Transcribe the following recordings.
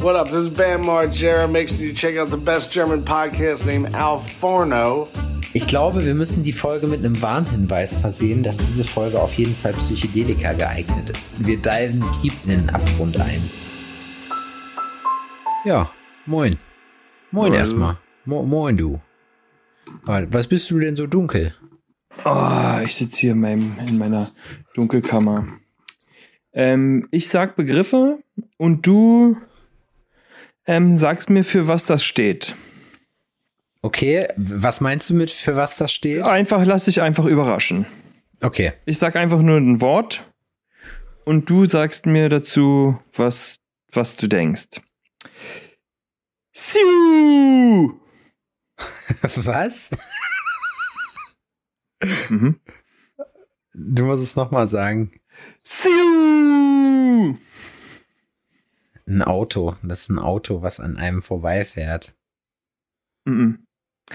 What up? This is Bam Margera. Make sure you check out the best German podcast named Al Forno. Ich glaube, wir müssen die Folge mit einem Warnhinweis versehen, dass diese Folge auf jeden Fall Psychedelika geeignet ist. Wir diven tief in den Abgrund ein. Ja, moin. Moin Moin. erstmal. Mo moin du. Was bist du denn so dunkel? Oh, ich sitze hier in, meinem, in meiner Dunkelkammer. Ähm, ich sag Begriffe und du ähm, sagst mir, für was das steht. Okay, was meinst du mit, für was das steht? Einfach, lass dich einfach überraschen. Okay, Ich sag einfach nur ein Wort und du sagst mir dazu, was, was du denkst. Siu! was? Mhm. Du musst es nochmal sagen. Siu! Ein Auto. Das ist ein Auto, was an einem vorbeifährt. Mhm.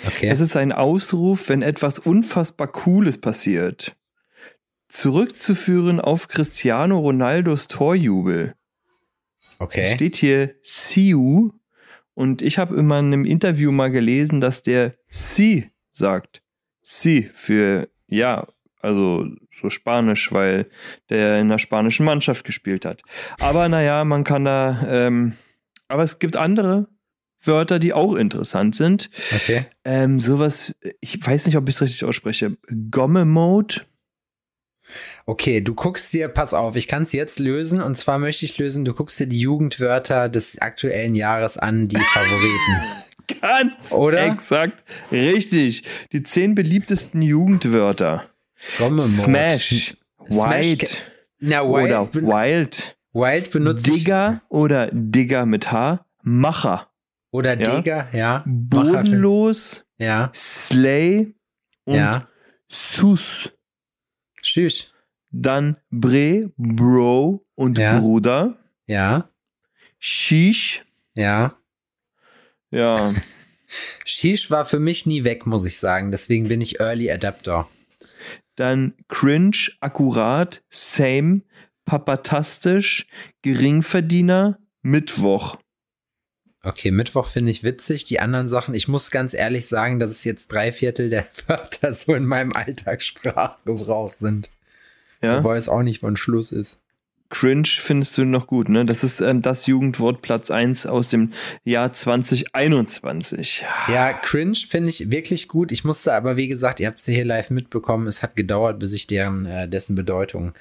Okay. Es ist ein Ausruf, wenn etwas unfassbar Cooles passiert. Zurückzuführen auf Cristiano Ronaldos Torjubel. Es okay. steht hier Siu und ich habe immer in einem Interview mal gelesen, dass der Si sagt. Si für ja, also so Spanisch, weil der in der spanischen Mannschaft gespielt hat. Aber naja, man kann da, ähm, aber es gibt andere Wörter, die auch interessant sind. Okay. Ähm, sowas, ich weiß nicht, ob ich es richtig ausspreche. Gomme-Mode. Okay, du guckst dir, pass auf, ich kann es jetzt lösen und zwar möchte ich lösen, du guckst dir die Jugendwörter des aktuellen Jahres an, die Favoriten. Ganz Oder? exakt. Richtig. Die zehn beliebtesten Jugendwörter. Smash, Wild Na, oder Wild, ben- Wild. Wild benutzt Digger oder Digger mit H. Macher. Oder Ja. Digger, ja. Macher- Bodenlos, Ja, Slay und ja. Sus. Tschüss. Dann Bre, Bro und Ja. Bruder. Ja, Shish. ja. Ja. Shish war für mich nie weg, muss ich sagen. Deswegen bin ich Early Adapter. Dann Cringe, Akkurat, Same, Papatastisch, Geringverdiener, Mittwoch. Okay, Mittwoch finde ich witzig. Die anderen Sachen, ich muss ganz ehrlich sagen, dass es jetzt drei Viertel der Wörter so in meinem Alltagssprachgebrauch sind. Ja. Wobei es auch nicht von Schluss ist. Cringe findest du noch gut, ne? Das ist ähm, das Jugendwort Platz 1 aus dem Jahr 2021. Ja, cringe finde ich wirklich gut. Ich musste aber, wie gesagt, ihr habt es hier live mitbekommen, es hat gedauert, bis ich deren, äh, dessen Bedeutung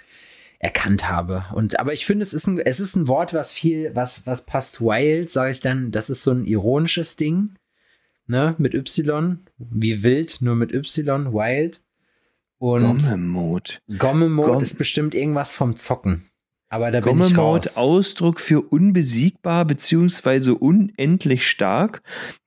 erkannt habe. Und aber ich finde, es ist ein, es ist ein Wort, was viel, was, was passt wild, sage ich dann, das ist so ein ironisches Ding. Ne, mit Y, wie wild, nur mit Y, wild. Und Gomme-Mode. Gomme-Mode Gomm- ist bestimmt irgendwas vom Zocken. Aber da bin ich raus. Ausdruck für unbesiegbar beziehungsweise unendlich stark.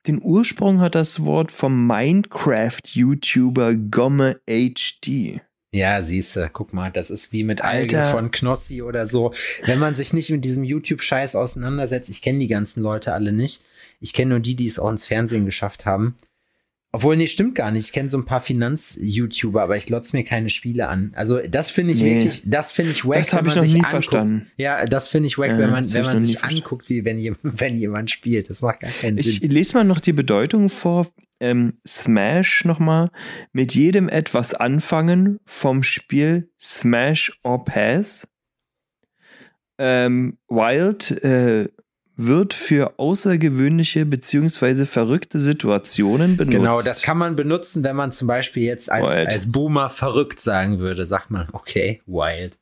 Den Ursprung hat das Wort vom Minecraft-YouTuber Gomme HD. Ja, siehste, guck mal, das ist wie mit. Alge von Knossi oder so. Wenn man sich nicht mit diesem YouTube-Scheiß auseinandersetzt, ich kenne die ganzen Leute alle nicht. Ich kenne nur die, die es auch ins Fernsehen geschafft haben. Obwohl, nee, stimmt gar nicht. Ich kenne so ein paar Finanz-YouTuber, aber ich lotz mir keine Spiele an. Also, das finde ich Nee. wirklich, das finde ich wack, Das wenn ich man noch sich nie anguckt. verstanden. Ja, das finde ich wack, Ja, wenn man, wenn ich man sich anguckt, wie wenn, jem- wenn jemand spielt. Das macht gar keinen Ich Sinn. lese mal noch die Bedeutung vor. Ähm, Smash nochmal. Mit jedem etwas anfangen vom Spiel Smash or Pass. Ähm, Wild äh, wird für außergewöhnliche beziehungsweise verrückte Situationen benutzt. Genau, das kann man benutzen, wenn man zum Beispiel jetzt als, Wild. als Boomer verrückt sagen würde. Sagt man, okay, wild.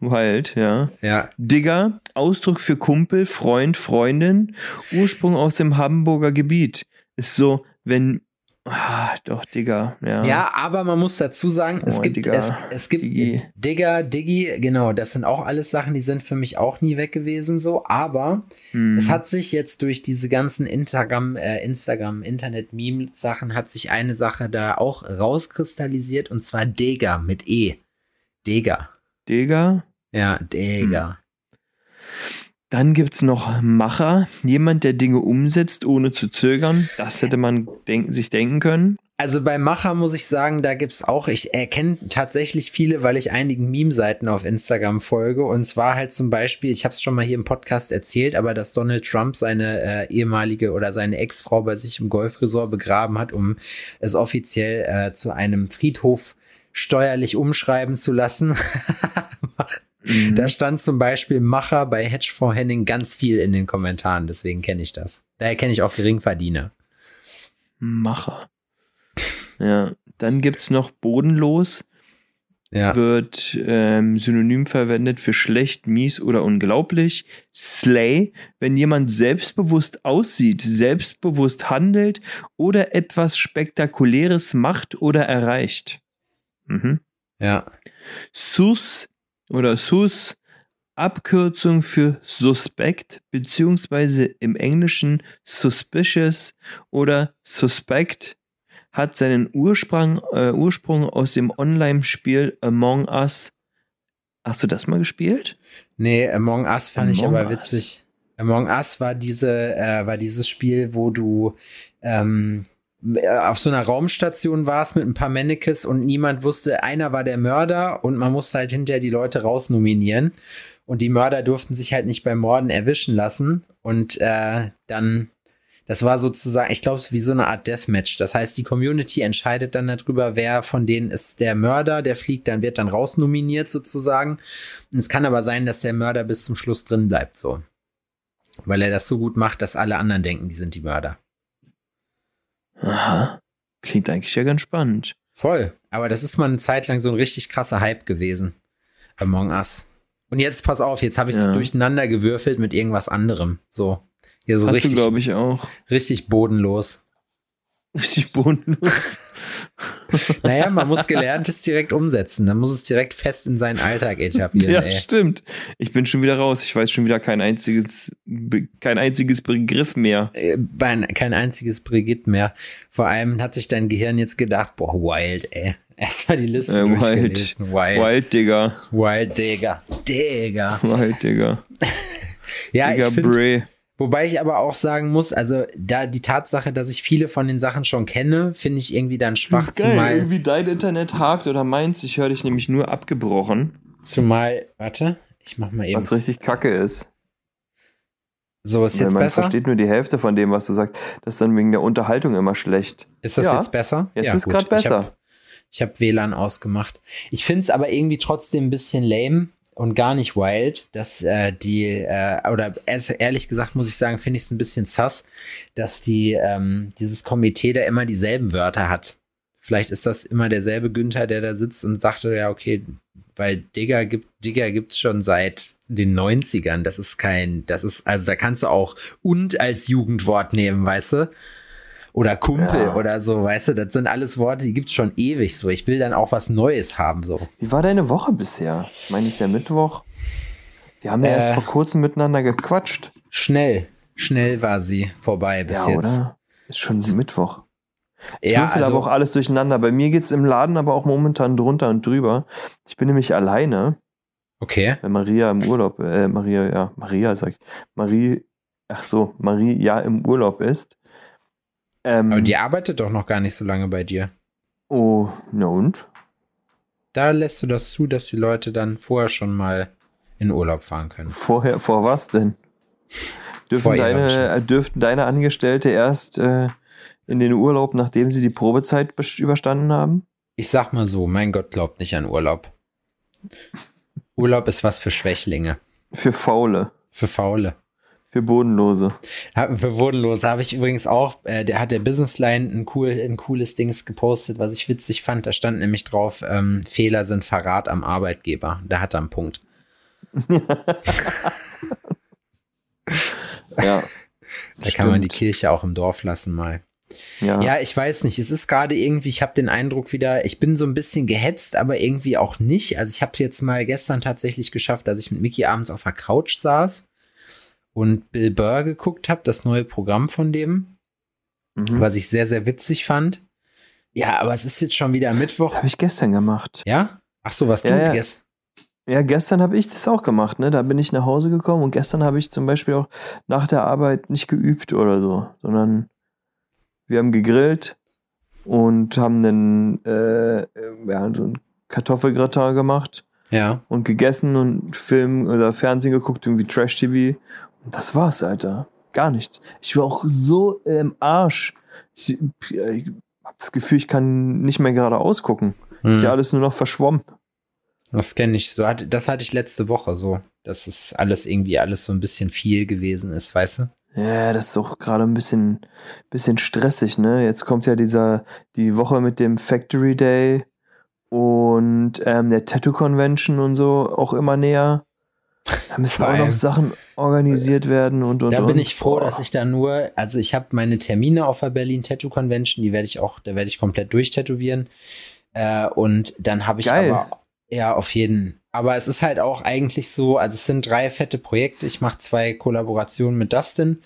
Wild, ja. Ja, Digger, Ausdruck für Kumpel, Freund, Freundin, Ursprung aus dem Hamburger Gebiet. Ist so, wenn. Ah, doch, Digger, ja. Ja, aber man muss dazu sagen, es Oh, gibt, Digga. es, es gibt Diggi. Digger, Diggi, genau, das sind auch alles Sachen, die sind für mich auch nie weg gewesen so, aber Hm. es hat sich jetzt durch diese ganzen Instagram, äh, Instagram, Internet-Meme-Sachen hat sich eine Sache da auch rauskristallisiert und zwar Dega mit E. Dega. Digger. Ja, Dega. Dann gibt es noch Macher, jemand, der Dinge umsetzt, ohne zu zögern. Das hätte man denk sich denken können. Also bei Macher muss ich sagen, da gibt's auch, ich erkenne tatsächlich viele, weil ich einigen Meme-Seiten auf Instagram folge. Und zwar halt zum Beispiel, ich habe es schon mal hier im Podcast erzählt, aber dass Donald Trump seine äh, ehemalige oder seine Ex-Frau bei sich im Golfresort begraben hat, um es offiziell äh, zu einem Friedhof steuerlich umschreiben zu lassen. mhm. Da stand zum Beispiel Macher bei Hedgefonds Henning ganz viel in den Kommentaren, deswegen kenne ich das. Daher kenne ich auch Geringverdiener. Macher. Ja, dann gibt es noch bodenlos. Ja. Wird ähm, synonym verwendet für schlecht, mies oder unglaublich. Slay, wenn jemand selbstbewusst aussieht, selbstbewusst handelt oder etwas Spektakuläres macht oder erreicht. Mhm. Ja. Sus oder Sus, Abkürzung für suspekt, beziehungsweise im Englischen suspicious oder suspect hat seinen Ursprung, äh, Ursprung aus dem Online-Spiel Among Us. Hast du das mal gespielt? Nee, Among Us fand Among ich aber witzig. Among Us war diese, äh, war dieses Spiel, wo du ähm, auf so einer Raumstation warst mit ein paar Mannequins und niemand wusste, einer war der Mörder und man musste halt hinterher die Leute rausnominieren. Und die Mörder durften sich halt nicht beim Morden erwischen lassen. Und äh, dann das war sozusagen, ich glaube, wie so eine Art Deathmatch. Das heißt, die Community entscheidet dann darüber, wer von denen ist der Mörder, der fliegt, dann wird dann rausnominiert sozusagen. Und es kann aber sein, dass der Mörder bis zum Schluss drin bleibt, so. Weil er das so gut macht, dass alle anderen denken, die sind die Mörder. Aha. Klingt eigentlich ja ganz spannend. Voll. Aber das ist mal eine Zeit lang so ein richtig krasser Hype gewesen. Among Us. Und jetzt pass auf, jetzt habe ich es ja. durcheinander gewürfelt mit irgendwas anderem. So. Ja, so Hast richtig, glaube ich, auch. Richtig bodenlos. Richtig bodenlos. naja, man muss Gelerntes direkt umsetzen. Dann muss es direkt fest in seinen Alltag etablieren. ja, ey. stimmt. Ich bin schon wieder raus. Ich weiß schon wieder kein einziges, kein einziges Begriff mehr. Äh, kein einziges Brigitte mehr. Vor allem hat sich dein Gehirn jetzt gedacht, boah, wild, ey. Erstmal die Liste äh, wild. wild. Wild, Digger. Wild, Digger. Digger. Wild, Digger. ja, Digger ich finde Wobei ich aber auch sagen muss, also da die Tatsache, dass ich viele von den Sachen schon kenne, finde ich irgendwie dann schwach. Geil, zumal irgendwie dein Internet hakt oder meins. Ich höre dich nämlich nur abgebrochen. Zumal, warte, ich mach mal eben. Was richtig kacke ist. So ist Weil jetzt man besser. Man versteht nur die Hälfte von dem, was du sagst. Das ist dann wegen der Unterhaltung immer schlecht. Ist das ja. jetzt besser? Jetzt ja, ist gerade besser. Ich habe hab WLAN ausgemacht. Ich finde es aber irgendwie trotzdem ein bisschen lame, und gar nicht wild, dass äh, die, äh, oder ehrlich gesagt muss ich sagen, finde ich es ein bisschen sass, dass die, ähm, dieses Komitee da immer dieselben Wörter hat. Vielleicht ist das immer derselbe Günther, der da sitzt und sagte, ja, okay, weil Digger gibt, Digger gibt's schon seit den 90ern. Das ist kein, das ist, also da kannst du auch und als Jugendwort nehmen, weißt du? Oder Kumpel ja. oder so, weißt du, das sind alles Worte, die gibt's schon ewig so. Ich will dann auch was Neues haben so. Wie war deine Woche bisher? Ich meine, es ist ja Mittwoch. Wir haben ja äh, erst vor kurzem miteinander gequatscht. Schnell, schnell war sie vorbei bis ja, jetzt. Oder? Ist schon Mittwoch. Ich ja, würfel also, aber auch alles durcheinander. Bei mir geht's im Laden aber auch momentan drunter und drüber. Ich bin nämlich alleine. Okay. Wenn Maria im Urlaub, äh, Maria, ja, Maria sag ich. Marie, ach so, Marie ja im Urlaub ist. Ähm, Aber die arbeitet doch noch gar nicht so lange bei dir. Oh, na und? Da lässt du das zu, dass die Leute dann vorher schon mal in Urlaub fahren können. Vorher, vor was denn? Dürfen, deine, äh, dürften deine Angestellte erst äh, in den Urlaub, nachdem sie die Probezeit überstanden haben? Ich sag mal so, mein Gott glaubt nicht an Urlaub. Urlaub ist was für Schwächlinge. Für Faule. Für Faule. Für Bodenlose. Für Bodenlose habe ich übrigens auch, äh, der hat der Businessline ein, cool, ein cooles Dings gepostet, was ich witzig fand. Da stand nämlich drauf, ähm, Fehler sind Verrat am Arbeitgeber. Da hat er einen Punkt. ja. Da stimmt. kann man die Kirche auch im Dorf lassen mal. Ja. ja, ich weiß nicht. Es ist gerade irgendwie, ich habe den Eindruck wieder, ich bin so ein bisschen gehetzt, aber irgendwie auch nicht. Also ich habe jetzt mal gestern tatsächlich geschafft, dass ich mit Mickey abends auf der Couch saß und Bill Burr geguckt habe, das neue Programm von dem, mhm. was ich sehr, sehr witzig fand. Ja, aber es ist jetzt schon wieder Mittwoch. Das habe ich gestern gemacht. Ja? Ach so, was ja, du ja. gestern? Ja, gestern habe ich das auch gemacht, ne? Da bin ich nach Hause gekommen und gestern habe ich zum Beispiel auch nach der Arbeit nicht geübt oder so, sondern wir haben gegrillt und haben einen, äh, ja, so einen Kartoffelgratin gemacht Ja. und gegessen und Film oder Fernsehen geguckt, irgendwie Trash-TV. Das war's, Alter. Gar nichts. Ich war auch so im Arsch. Ich, ich hab das Gefühl, ich kann nicht mehr gerade ausgucken. Ist ja Hm. alles nur noch verschwommen. Das kenne ich. So hatte, das hatte ich letzte Woche so. Dass es alles irgendwie alles so ein bisschen viel gewesen ist, weißt du? Ja, das ist auch gerade ein bisschen, bisschen stressig, ne? Jetzt kommt ja dieser, die Woche mit dem Factory Day und ähm, der Tattoo Convention und so auch immer näher. Da müssen Vor auch noch Sachen organisiert werden und und Da und. bin ich froh, dass ich da nur, also ich habe meine Termine auf der Berlin Tattoo Convention, die werde ich auch, da werde ich komplett durchtätowieren. Äh, und dann habe ich Geil. aber, ja, auf jeden. Aber es ist halt auch eigentlich so, also es sind drei fette Projekte. Ich mache zwei Kollaborationen mit Dustin.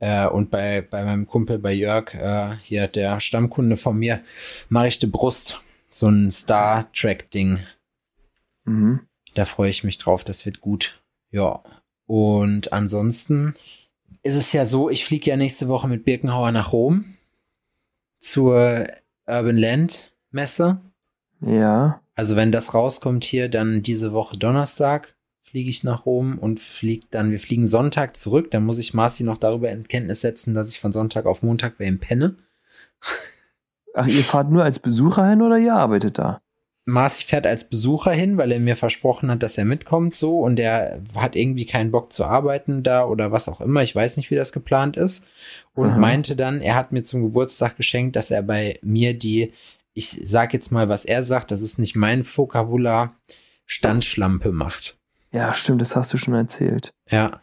Äh, und bei, bei meinem Kumpel, bei Jörg, äh, hier der Stammkunde von mir, mache ich die Brust. So ein Star Trek-Ding. Mhm. Da freue ich mich drauf, das wird gut. Ja. Und ansonsten ist es ja so, ich fliege ja nächste Woche mit Birkenhauer nach Rom zur Urban Land Messe. Ja. Also wenn das rauskommt hier, dann diese Woche Donnerstag fliege ich nach Rom und fliege dann, wir fliegen Sonntag zurück. Dann muss ich Marci noch darüber in Kenntnis setzen, dass ich von Sonntag auf Montag bei ihm penne. Ach, ihr fahrt nur als Besucher hin oder ihr arbeitet da? Marci fährt als Besucher hin, weil er mir versprochen hat, dass er mitkommt so und er hat irgendwie keinen Bock zu arbeiten da oder was auch immer. Ich weiß nicht, wie das geplant ist. Und Aha. meinte dann, er hat mir zum Geburtstag geschenkt, dass er bei mir die, ich sag jetzt mal, was er sagt, das ist nicht mein Vokabular, Standschlampe macht. Ja, stimmt, das hast du schon erzählt. Ja,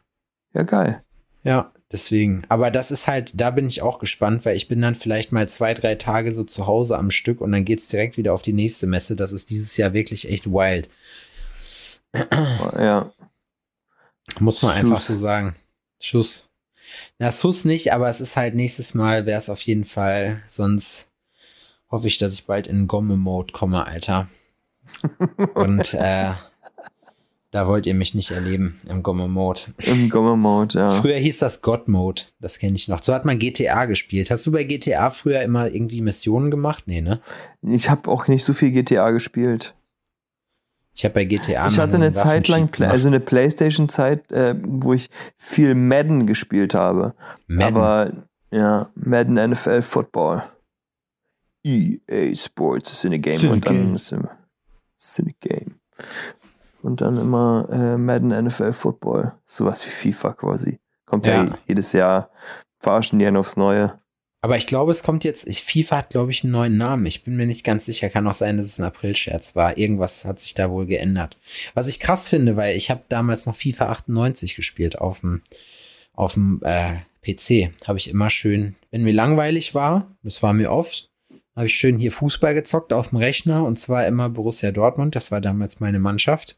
Ja, geil. ja, deswegen. Aber das ist halt, da bin ich auch gespannt, weil ich bin dann vielleicht mal zwei, drei Tage so zu Hause am Stück und dann geht's direkt wieder auf die nächste Messe. Das ist dieses Jahr wirklich echt wild. Ja. Muss man Schuss. einfach so sagen. Schuss. Na, Schuss nicht, aber es ist halt nächstes Mal wäre es auf jeden Fall. Sonst hoffe ich, dass ich bald in Gomme-Mode komme, Alter. Und äh, da wollt ihr mich nicht erleben im Gomme-Mode. Im Gommer-Mode, ja. Früher hieß das God-Mode. Das kenne ich noch. So hat man GTA gespielt. Hast du bei GTA früher immer irgendwie Missionen gemacht? Nee, ne? Ich habe auch nicht so viel GTA gespielt. Ich habe bei GTA ich hatte eine Zeit lang, Waffenschieb Pla- gemacht. also eine Playstation-Zeit, äh, wo ich viel Madden gespielt habe. Madden. Aber ja, Madden NFL Football. EA Sports ist in a Game und dann ist in a Game. Und dann immer äh, Madden NFL Football. Sowas wie FIFA quasi. Kommt ja, Ja. jedes Jahr, verarschen die einen aufs Neue. Aber ich glaube, es kommt jetzt, ich, FIFA hat, glaube ich, einen neuen Namen. Ich bin mir nicht ganz sicher. Kann auch sein, dass es ein April-Scherz war. Irgendwas hat sich da wohl geändert. Was ich krass finde, weil ich habe damals noch FIFA 98 gespielt auf dem auf dem äh, PC. Habe ich immer schön, wenn mir langweilig war, das war mir oft, habe ich schön hier Fußball gezockt auf dem Rechner und zwar immer Borussia Dortmund. Das war damals meine Mannschaft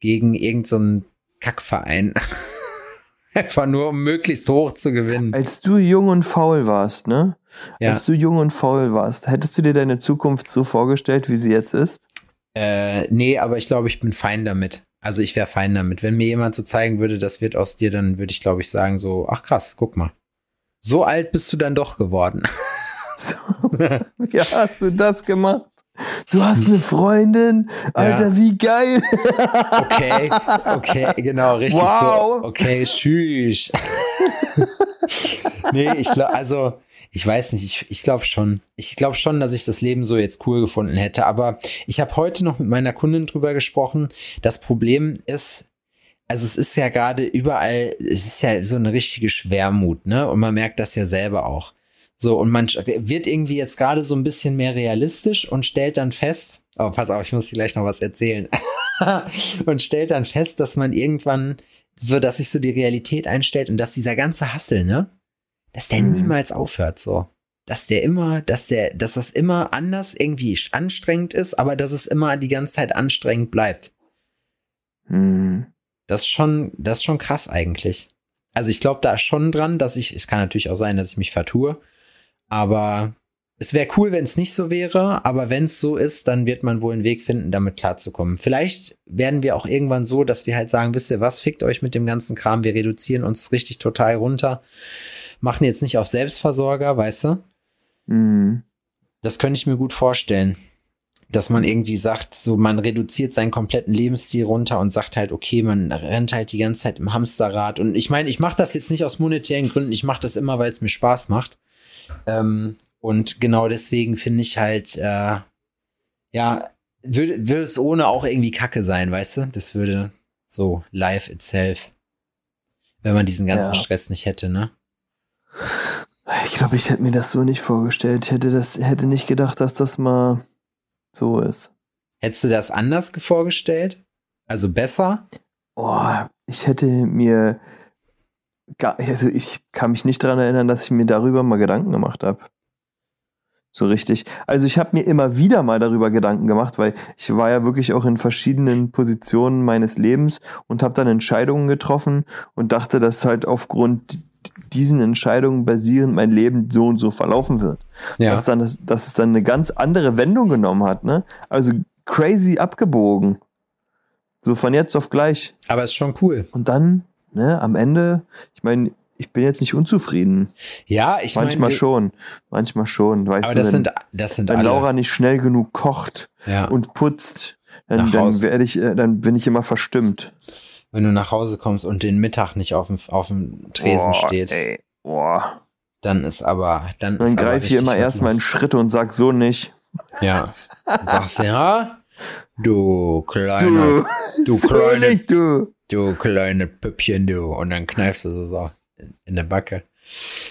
gegen irgendeinen so Kackverein. Einfach nur, um möglichst hoch zu gewinnen. Als du jung und faul warst, ne? Ja. Als du jung und faul warst, hättest du dir deine Zukunft so vorgestellt, wie sie jetzt ist? Äh, nee, aber ich glaube, ich bin fein damit. Also ich wäre fein damit. Wenn mir jemand so zeigen würde, das wird aus dir, dann würde ich, glaube ich, sagen so, ach krass, guck mal. So alt bist du dann doch geworden. So, ja, hast du das gemacht? Du hast eine Freundin? Alter, wie geil! Okay, okay, genau, richtig Wow. so. Okay, tschüss. nee, ich glaube, also, ich weiß nicht, ich, ich glaube schon. Ich glaube schon, dass ich das Leben so jetzt cool gefunden hätte. Aber ich habe heute noch mit meiner Kundin drüber gesprochen. Das Problem ist, also es ist ja gerade überall, es ist ja so eine richtige Schwermut, ne? Und man merkt das ja selber auch. So, und man wird irgendwie jetzt gerade so ein bisschen mehr realistisch und stellt dann fest, oh, pass auf, ich muss dir gleich noch was erzählen. und stellt dann fest, dass man irgendwann, so dass sich so die Realität einstellt und dass dieser ganze Hassel, ne? Dass der Mhm. niemals aufhört, so. Dass der immer, dass der, dass das immer anders irgendwie anstrengend ist, aber dass es immer die ganze Zeit anstrengend bleibt. Hm. Das ist schon, das ist schon krass eigentlich. Also ich glaube da schon dran, dass ich, es kann natürlich auch sein, dass ich mich vertue, aber es wäre cool, wenn es nicht so wäre, aber wenn es so ist, dann wird man wohl einen Weg finden, damit klarzukommen. Vielleicht werden wir auch irgendwann so, dass wir halt sagen, wisst ihr was, fickt euch mit dem ganzen Kram, wir reduzieren uns richtig total runter, machen jetzt nicht auf Selbstversorger, weißt du? Hm. Das könnte ich mir gut vorstellen. Dass man irgendwie sagt, so man reduziert seinen kompletten Lebensstil runter und sagt halt, okay, man rennt halt die ganze Zeit im Hamsterrad. Und ich meine, ich mache das jetzt nicht aus monetären Gründen, ich mache das immer, weil es mir Spaß macht. Ähm, und genau deswegen finde ich halt, äh, ja, würde, würde es ohne auch irgendwie Kacke sein, weißt du? Das würde so live itself, wenn man diesen ganzen Ja. Stress nicht hätte, ne? Ich glaube, ich hätte mir das so nicht vorgestellt. Hätte das, hätte nicht gedacht, dass das mal so ist. Hättest du das anders vorgestellt? Also besser? Oh, ich hätte mir gar, also ich kann mich nicht daran erinnern, dass ich mir darüber mal Gedanken gemacht habe. So richtig. Also ich habe mir immer wieder mal darüber Gedanken gemacht, weil ich war ja wirklich auch in verschiedenen Positionen meines Lebens und habe dann Entscheidungen getroffen und dachte, dass halt aufgrund diesen Entscheidungen basierend mein Leben so und so verlaufen wird. Ja. Dass, dann das, dass es dann eine ganz andere Wendung genommen hat, ne? Also crazy abgebogen. So von jetzt auf gleich. Aber ist schon cool. Und dann, ne, am Ende, ich meine, ich bin jetzt nicht unzufrieden. Ja, ich meine. Manchmal schon. Manchmal schon. Weißt Aber du, das wenn, sind, das sind wenn alle. Laura nicht schnell genug kocht ja. und putzt, dann, dann werde ich, äh, dann bin ich immer verstimmt. wenn du nach Hause kommst und den Mittag nicht auf dem, auf dem Tresen Boah, steht, Ey, boah. dann ist aber, dann, Dann greife ich immer erstmal in. Schritte und sag so nicht. Ja. Und sagst du, ja, du kleiner, du so kleine, du. Du kleine Püppchen, du. Und dann kneifst du so, so in- der Backe.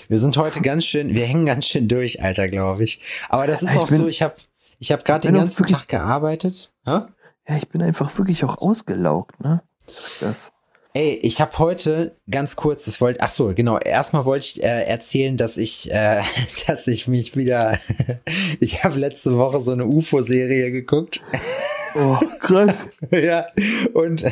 Wir sind heute ganz schön, wir hängen ganz schön durch, Alter, glaube ich. Aber das ist Ich auch bin- so, ich habe ich hab gerade den ganzen wirklich- Tag gearbeitet. Hä? Ja, ich bin einfach wirklich auch ausgelaugt, ne? Sag das. Ey, ich habe heute ganz kurz, das wollte, ach so, genau. Erstmal wollte ich äh, erzählen, dass ich, äh, dass ich mich wieder, ich habe letzte Woche so eine UFO-Serie geguckt. Oh, krass. ja, und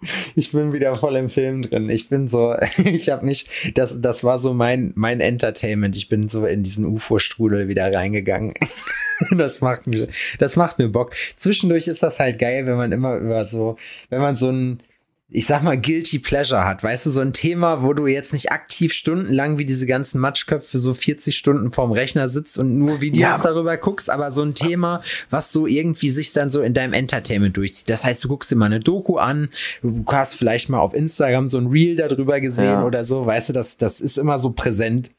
ich bin wieder voll im Film drin. Ich bin so, ich habe mich, das, das war so mein, mein Entertainment. Ich bin so in diesen UFO-Strudel wieder reingegangen. das macht mir, das macht mir Bock. Zwischendurch ist das halt geil, wenn man immer über so, wenn man so ein, ich sag mal, guilty pleasure hat. Weißt du, so ein Thema, wo du jetzt nicht aktiv stundenlang wie diese ganzen Matschköpfe so 40 Stunden vorm Rechner sitzt und nur Videos Ja. darüber guckst, aber so ein Thema, was so irgendwie sich dann so in deinem Entertainment durchzieht. Das heißt, du guckst dir mal eine Doku an, du hast vielleicht mal auf Instagram so ein Reel darüber gesehen Ja. oder so, weißt du, das, das ist immer so präsent,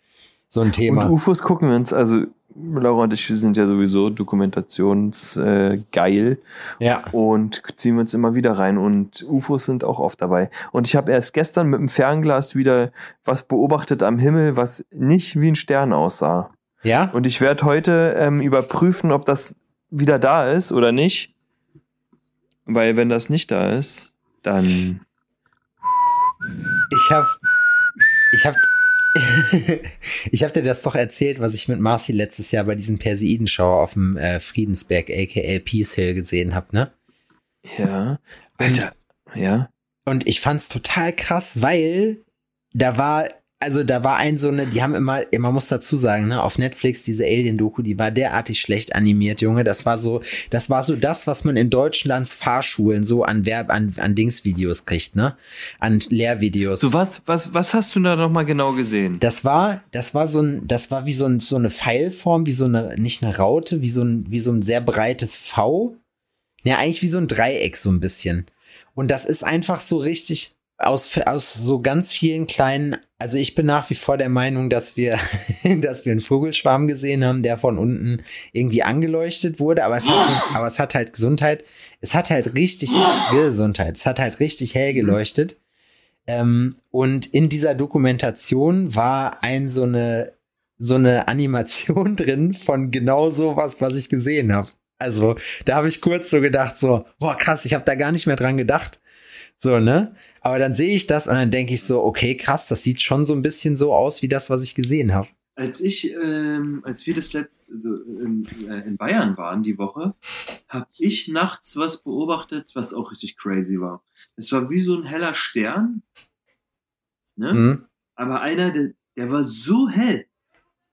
so ein Thema. Und UFOs gucken wir uns, also Laura und ich sind ja sowieso dokumentationsgeil äh, ja. und ziehen wir uns immer wieder rein und UFOs sind auch oft dabei. Und ich habe erst gestern mit dem Fernglas wieder was beobachtet am Himmel, was nicht wie ein Stern aussah. Ja? Und ich werde heute ähm, überprüfen, ob das wieder da ist oder nicht. Weil wenn das nicht da ist, dann Ich hab, ich hab, ich hab dir das doch erzählt, was ich mit Marci letztes Jahr bei diesem Perseidenschauer auf dem äh, Friedensberg, aka Peace Hill gesehen hab, ne? ja, Alter, ja. Und ich fand's total krass, weil da war, also da war ein so eine, die haben immer, man muss dazu sagen, ne, auf Netflix diese Alien-Doku, die war derartig schlecht animiert, Junge. Das war so, das war so das, was man in Deutschlands Fahrschulen so an Werb, an, an Dingsvideos kriegt, ne? An Lehrvideos. So was, was, was hast du da nochmal genau gesehen? Das war, das war so ein, das war wie so, ein, so eine Pfeilform, wie so eine, nicht eine Raute, wie so ein, wie so ein sehr breites V. Ja, eigentlich wie so ein Dreieck so ein bisschen. Und das ist einfach so richtig aus, aus so ganz vielen kleinen, also ich bin nach wie vor der Meinung, dass wir, dass wir einen Vogelschwarm gesehen haben, der von unten irgendwie angeleuchtet wurde, aber es hat, aber es hat halt Gesundheit, es hat halt richtig Gesundheit, es hat halt richtig hell geleuchtet. Ähm, und in dieser Dokumentation war ein so eine so eine Animation drin von genau sowas, was ich gesehen habe. Also da habe ich kurz so gedacht, so, boah krass, ich habe da gar nicht mehr dran gedacht. So, ne? Aber dann sehe ich das und dann denke ich so, okay, krass, das sieht schon so ein bisschen so aus wie das, was ich gesehen habe. Als ich, ähm, als wir das letzte, also in, äh, in Bayern waren die Woche, habe ich nachts was beobachtet, was auch richtig crazy war. Es war wie so ein heller Stern, ne? Mhm. aber einer, der, der war so hell.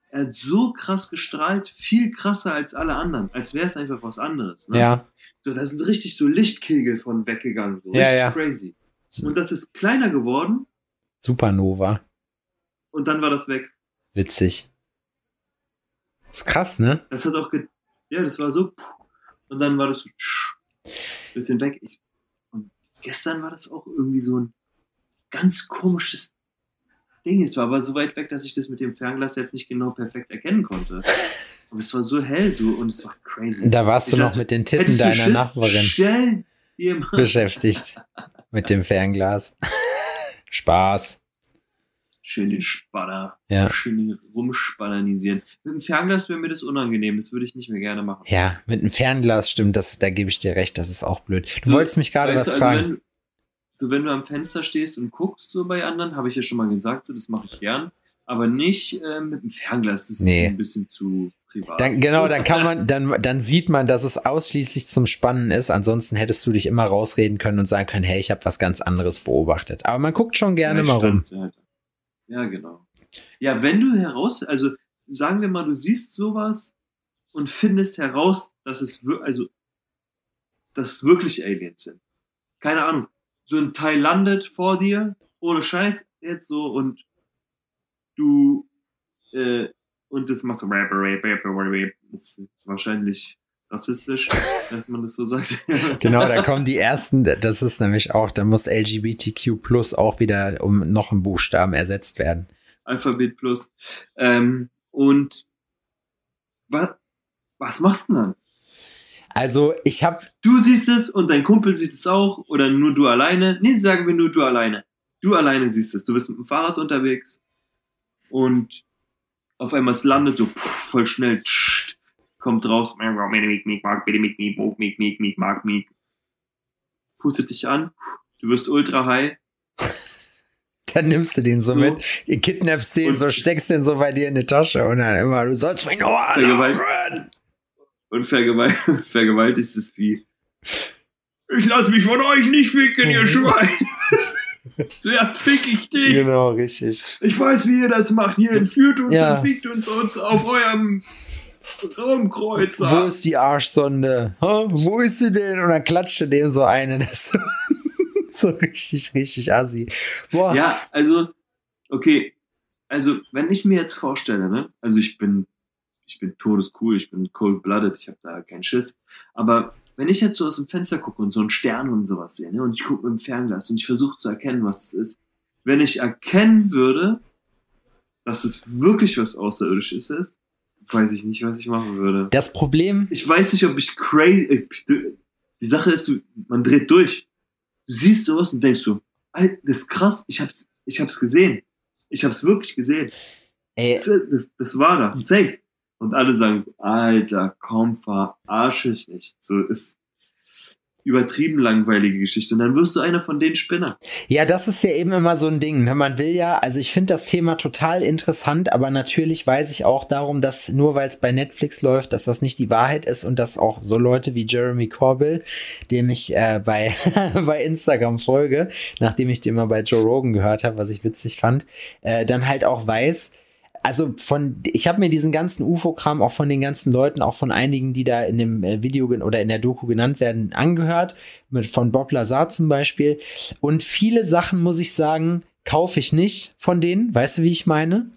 Er hat so krass gestrahlt, viel krasser als alle anderen, als wäre es einfach was anderes. Ne? Ja, So, da sind richtig so Lichtkegel von weggegangen, so Ja, richtig ja. crazy. Und das ist kleiner geworden Supernova. und dann war das weg. Witzig. ist krass, ne? Das hat auch, ja, das war so, und dann war das so, bisschen weg. Ich, und gestern war das auch irgendwie so ein ganz komisches Ding. Es war aber so weit weg, dass ich das mit dem Fernglas jetzt nicht genau perfekt erkennen konnte. Aber es war so hell so und es war crazy. Da warst du Ich noch dachte, mit den Titten du deiner? Nachbarin beschäftigt. Mit dem Fernglas. Spaß. Schön den Spanner. Ja. Schön den rumspannernisieren. Mit dem Fernglas wäre mir das unangenehm. Das würde ich nicht mehr gerne machen. Ja, mit einem Fernglas stimmt, das, da gebe ich dir recht, das ist auch blöd. Du So, wolltest mich gerade was also fragen. Wenn, so, wenn du am Fenster stehst und guckst so bei anderen, habe ich ja schon mal gesagt, so, das mache ich gern. Aber nicht äh, mit dem Fernglas. Das Nee. ist ein bisschen zu privat. Dann, genau, dann kann man, dann, dann sieht man, dass es ausschließlich zum Spannen ist. Ansonsten hättest du dich immer rausreden können und sagen können, hey, ich habe was ganz anderes beobachtet. Aber man guckt schon gerne Ja, mal rum. halt. Ja, genau. Ja, wenn du heraus, also sagen wir mal, du siehst sowas und findest heraus, dass es also dass es wirklich Aliens sind. Keine Ahnung. So ein Teil landet vor dir, ohne Scheiß, jetzt so und du äh, und das macht so rap, rap, rap, rap, rap. Das ist wahrscheinlich rassistisch, dass man das so sagt. Genau, da kommen die ersten, das ist nämlich auch, da muss LGBTQ plus auch wieder um noch einen Buchstaben ersetzt werden. Alphabet Plus. Ähm, und was, was machst du denn dann? Also ich habe, Du siehst es und dein Kumpel sieht es auch oder nur du alleine? Nee, sagen wir nur du alleine. Du alleine siehst es. Du bist mit dem Fahrrad unterwegs und auf einmal es landet so pff, voll schnell, tscht, kommt raus, pustet dich an, du wirst ultra high dann nimmst du den so, So. mit, ihr kidnappst den Und- so, steckst den so bei dir in die Tasche und dann immer, du sollst mich nur anrufen. und vergewalt vergewaltigst es wie. Ich lass mich von euch nicht ficken, ihr Schwein! Zuerst fick ich dich! Genau, richtig. Ich weiß, wie ihr das macht. Ihr entführt uns Ja. und fickt uns, uns auf eurem Raumkreuzer. Wo ist die Arschsonde? Hä? Wo ist sie denn? Und dann klatschte dem so eine. Das so richtig, richtig assi. Boah. Ja, also, okay. Also, wenn ich mir jetzt vorstelle, ne, also ich bin, ich bin todescool, ich bin cold-blooded, ich habe da keinen Schiss. Aber wenn ich jetzt so aus dem Fenster gucke und so einen Stern und sowas sehe, ne, und ich gucke mit dem Fernglas und ich versuche zu erkennen, was es ist, wenn ich erkennen würde, dass es wirklich was Außerirdisches ist, weiß ich nicht, was ich machen würde. Das Problem, ich weiß nicht, ob ich crazy. Die Sache ist, du, man dreht durch. Du siehst sowas und denkst so, Alter, das ist krass, ich hab's, ich hab's gesehen. Ich hab's wirklich gesehen. ey, Das, das, das war da, safe. Und alle sagen, Alter, komm, verarsche ich nicht. So ist übertrieben langweilige Geschichte. Und dann wirst du einer von den Spinner. ja, das ist ja eben immer so ein Ding. Ne? Man will ja, also ich finde das Thema total interessant, aber natürlich weiß ich auch darum, dass nur weil es bei Netflix läuft, dass das nicht die Wahrheit ist und dass auch so Leute wie Jeremy Corbell, dem ich äh, bei, bei Instagram folge, nachdem ich den mal bei Joe Rogan gehört habe, was ich witzig fand, äh, dann halt auch weiß, also von, ich habe mir diesen ganzen UFO-Kram auch von den ganzen Leuten, auch von einigen, die da in dem äh, Video oder in der Doku genannt werden, angehört. Mit, von Bob Lazar zum Beispiel. Und viele Sachen, muss ich sagen, kaufe ich nicht von denen. Weißt du, wie ich meine?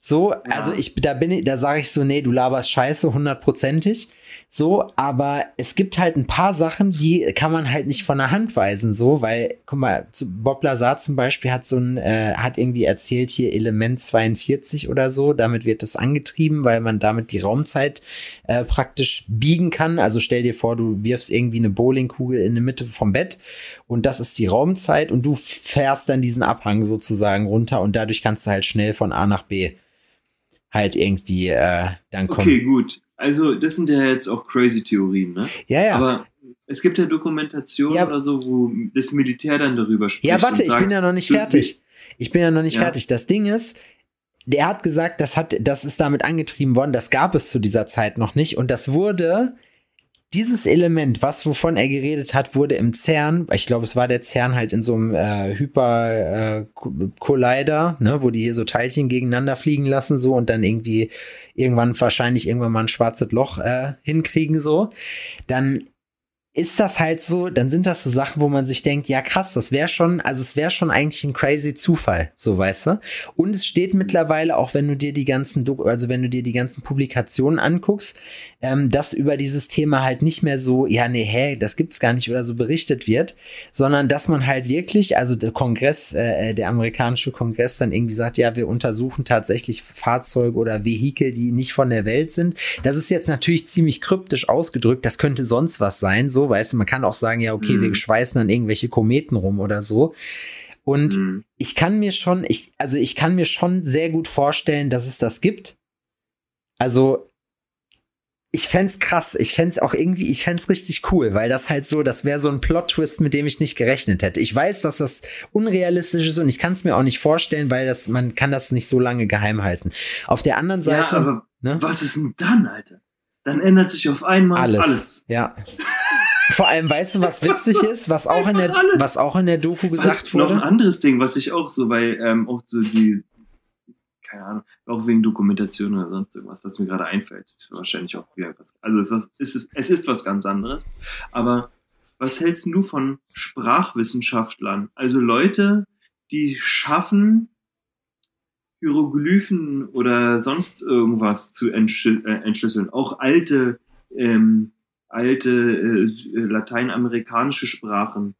So, Ja. also ich, da bin ich, da sage ich so, nee, du laberst scheiße, hundertprozentig. So, aber es gibt halt ein paar Sachen, die kann man halt nicht von der Hand weisen, so, weil, guck mal, Bob Lazar zum Beispiel hat so ein, äh, hat irgendwie erzählt hier Element 42 oder so, damit wird das angetrieben, weil man damit die Raumzeit äh, praktisch biegen kann. Also stell dir vor, du wirfst irgendwie eine Bowlingkugel in die Mitte vom Bett und das ist die Raumzeit und du fährst dann diesen Abhang sozusagen runter und dadurch kannst du halt schnell von A nach B halt irgendwie äh, dann kommen. Okay, gut. Also, das sind ja jetzt auch crazy Theorien, ne? Ja, ja. Aber es gibt ja Dokumentationen Ja. oder so, wo das Militär dann darüber spricht. Ja, warte, und ich sagt, bin ja noch nicht fertig. Ich bin ja noch nicht Ja. fertig. Das Ding ist, der hat gesagt, das hat, das ist damit angetrieben worden, das gab es zu dieser Zeit noch nicht und das wurde, dieses Element, was wovon er geredet hat, wurde im CERN, ich glaube, es war der CERN halt in so einem äh, Hyper äh, ne, wo die hier so Teilchen gegeneinander fliegen lassen so und dann irgendwie irgendwann wahrscheinlich irgendwann mal ein schwarzes Loch äh, hinkriegen so, dann ist das halt so, dann sind das so Sachen, wo man sich denkt, ja krass, das wäre schon, also es wäre schon eigentlich ein crazy Zufall, so weißt du. Und es steht mittlerweile, auch wenn du dir die ganzen, also wenn du dir die ganzen Publikationen anguckst, ähm, dass über dieses Thema halt nicht mehr so, ja nee, hä, das gibt's gar nicht oder so berichtet wird, sondern dass man halt wirklich, also der Kongress, äh, der amerikanische Kongress dann irgendwie sagt, ja, wir untersuchen tatsächlich Fahrzeuge oder Vehikel, die nicht von der Welt sind. Das ist jetzt natürlich ziemlich kryptisch ausgedrückt, das könnte sonst was sein, so so, weißt du, man kann auch sagen, ja, okay, mhm. wir schweißen dann irgendwelche Kometen rum oder so. Und mhm. ich kann mir schon, ich, also ich kann mir schon sehr gut vorstellen, dass es das gibt. Also, ich fände krass. Ich fände auch irgendwie, ich fände richtig cool, weil das halt so, das wäre so ein Plot-Twist, mit dem ich nicht gerechnet hätte. Ich weiß, dass das unrealistisch ist und ich kann es mir auch nicht vorstellen, weil das, man kann das nicht so lange geheim halten. Auf der anderen Seite. Ja, aber ne? was ist denn dann, Alter? Dann ändert sich auf einmal alles. alles. Ja. Vor allem, weißt du, was witzig ist, was auch in der, was auch in der Doku gesagt wurde? Noch ein anderes Ding, was ich auch so, weil ähm, auch so die, keine Ahnung, auch wegen Dokumentation oder sonst irgendwas, was mir gerade einfällt, ist wahrscheinlich auch wieder was, also es ist, es ist was ganz anderes. Aber was hältst du von Sprachwissenschaftlern? Also Leute, die schaffen, Hieroglyphen oder sonst irgendwas zu entschlüsseln, äh, entschlüsseln. Auch alte ähm, alte äh, äh, lateinamerikanische Sprachen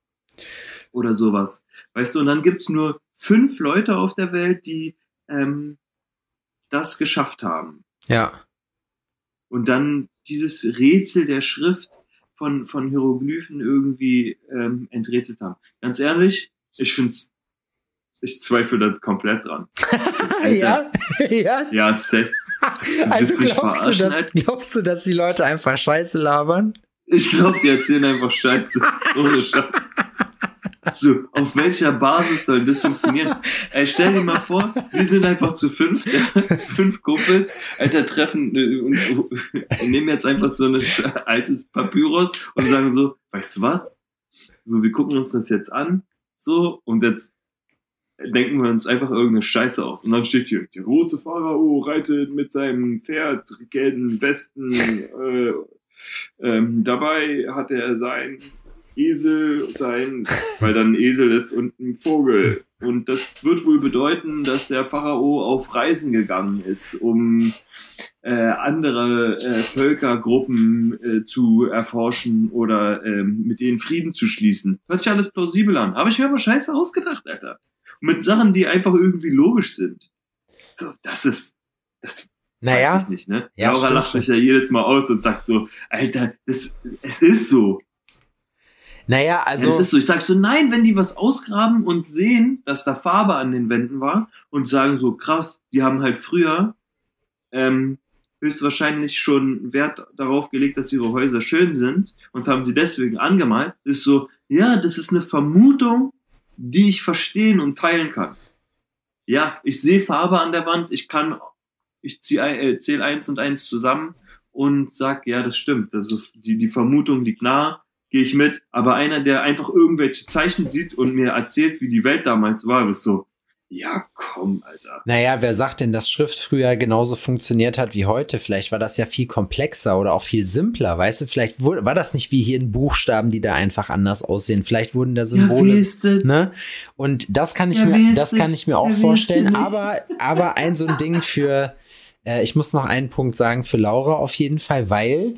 oder sowas. Weißt du, und dann gibt's nur fünf Leute auf der Welt, die ähm, das geschafft haben. Ja. Und dann dieses Rätsel der Schrift von, von Hieroglyphen irgendwie ähm, enträtselt haben. Ganz ehrlich, ich find's, ich zweifle da komplett dran. ja, ja. Ja, safe. Also glaubst du, dass, glaubst du, dass die Leute einfach Scheiße labern? Ich glaube, die erzählen einfach Scheiße. Ohne Scheiß. So, auf welcher Basis soll das funktionieren? Ey, stell dir mal vor, wir sind einfach zu fünf, fünf Kumpels, Alter, treffen äh, und, und nehmen jetzt einfach so ein altes Papyrus und sagen so, weißt du was? So, wir gucken uns das jetzt an, so, und jetzt denken wir uns einfach irgendeine Scheiße aus. Und dann steht hier, der große Pharao reitet mit seinem Pferd, gelben Westen, äh, ähm, dabei hat er sein Esel, sein, weil dann ein Esel ist und ein Vogel. Und das wird wohl bedeuten, dass der Pharao auf Reisen gegangen ist, um äh, andere äh, Völkergruppen äh, zu erforschen oder ähm, mit denen Frieden zu schließen. Hört sich alles plausibel an. Aber ich mir aber scheiße ausgedacht, Alter mit Sachen, die einfach irgendwie logisch sind. So, das ist, das naja. weiß ich nicht, ne? Ja, Laura lacht mich ja jedes Mal aus und sagt so, Alter, das, es ist so. Naja, also. Es ist so. Ich sag so, nein, wenn die was ausgraben und sehen, dass da Farbe an den Wänden war und sagen so, krass, die haben halt früher ähm, höchstwahrscheinlich schon Wert darauf gelegt, dass ihre Häuser schön sind und haben sie deswegen angemalt, ist so, ja, das ist eine Vermutung, die ich verstehen und teilen kann. Ja, ich sehe Farbe an der Wand, ich kann, ich äh, zähle eins und eins zusammen und sag, ja, das stimmt. Also die, die Vermutung liegt nah, gehe ich mit. Aber einer, der einfach irgendwelche Zeichen sieht und mir erzählt, wie die Welt damals war, ist so, ja, komm, Alter. Naja, wer sagt denn, dass Schrift früher genauso funktioniert hat wie heute? Vielleicht war das ja viel komplexer oder auch viel simpler, weißt du? Vielleicht wurde, war das nicht wie hier in Buchstaben, die da einfach anders aussehen. Vielleicht wurden da Symbole, ja, ne? Und das kann ich ja, mir, das kann ich mir auch ja, vorstellen. Aber, aber ein so ein Ding für, äh, ich muss noch einen Punkt sagen für Laura auf jeden Fall, weil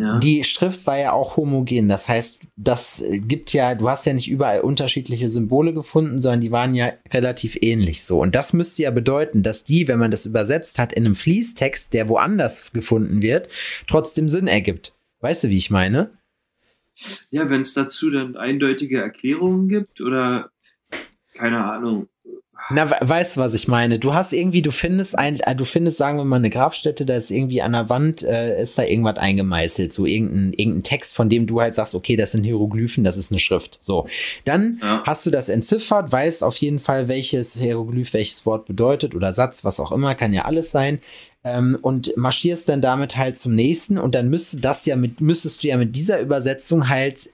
ja. Die Schrift war ja auch homogen. Das heißt, das gibt ja, du hast ja nicht überall unterschiedliche Symbole gefunden, sondern die waren ja relativ ähnlich so. Und das müsste ja bedeuten, dass die, wenn man das übersetzt hat, in einem Fließtext, der woanders gefunden wird, trotzdem Sinn ergibt. Weißt du, wie ich meine? Ja, wenn es dazu dann eindeutige Erklärungen gibt oder keine Ahnung, na, weißt du, was ich meine? Du hast irgendwie, du findest ein, äh, du findest, sagen wir mal, eine Grabstätte, da ist irgendwie an der Wand, äh, ist da irgendwas eingemeißelt, so irgendein, irgendein Text, von dem du halt sagst, okay, das sind Hieroglyphen, das ist eine Schrift. So. Dann ja. hast du das entziffert, weißt auf jeden Fall, welches Hieroglyph welches Wort bedeutet oder Satz, was auch immer, kann ja alles sein. Ähm, und marschierst dann damit halt zum nächsten und dann müsste das ja mit, müsstest du ja mit dieser Übersetzung halt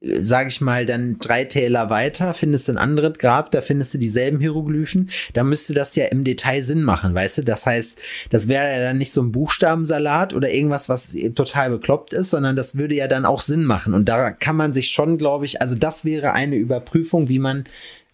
sage ich mal, dann drei Täler weiter, findest du ein anderes Grab, da findest du dieselben Hieroglyphen, da müsste das ja im Detail Sinn machen, weißt du? Das heißt, das wäre ja dann nicht so ein Buchstabensalat oder irgendwas, was total bekloppt ist, sondern das würde ja dann auch Sinn machen. Und da kann man sich schon, glaube ich, also das wäre eine Überprüfung, wie man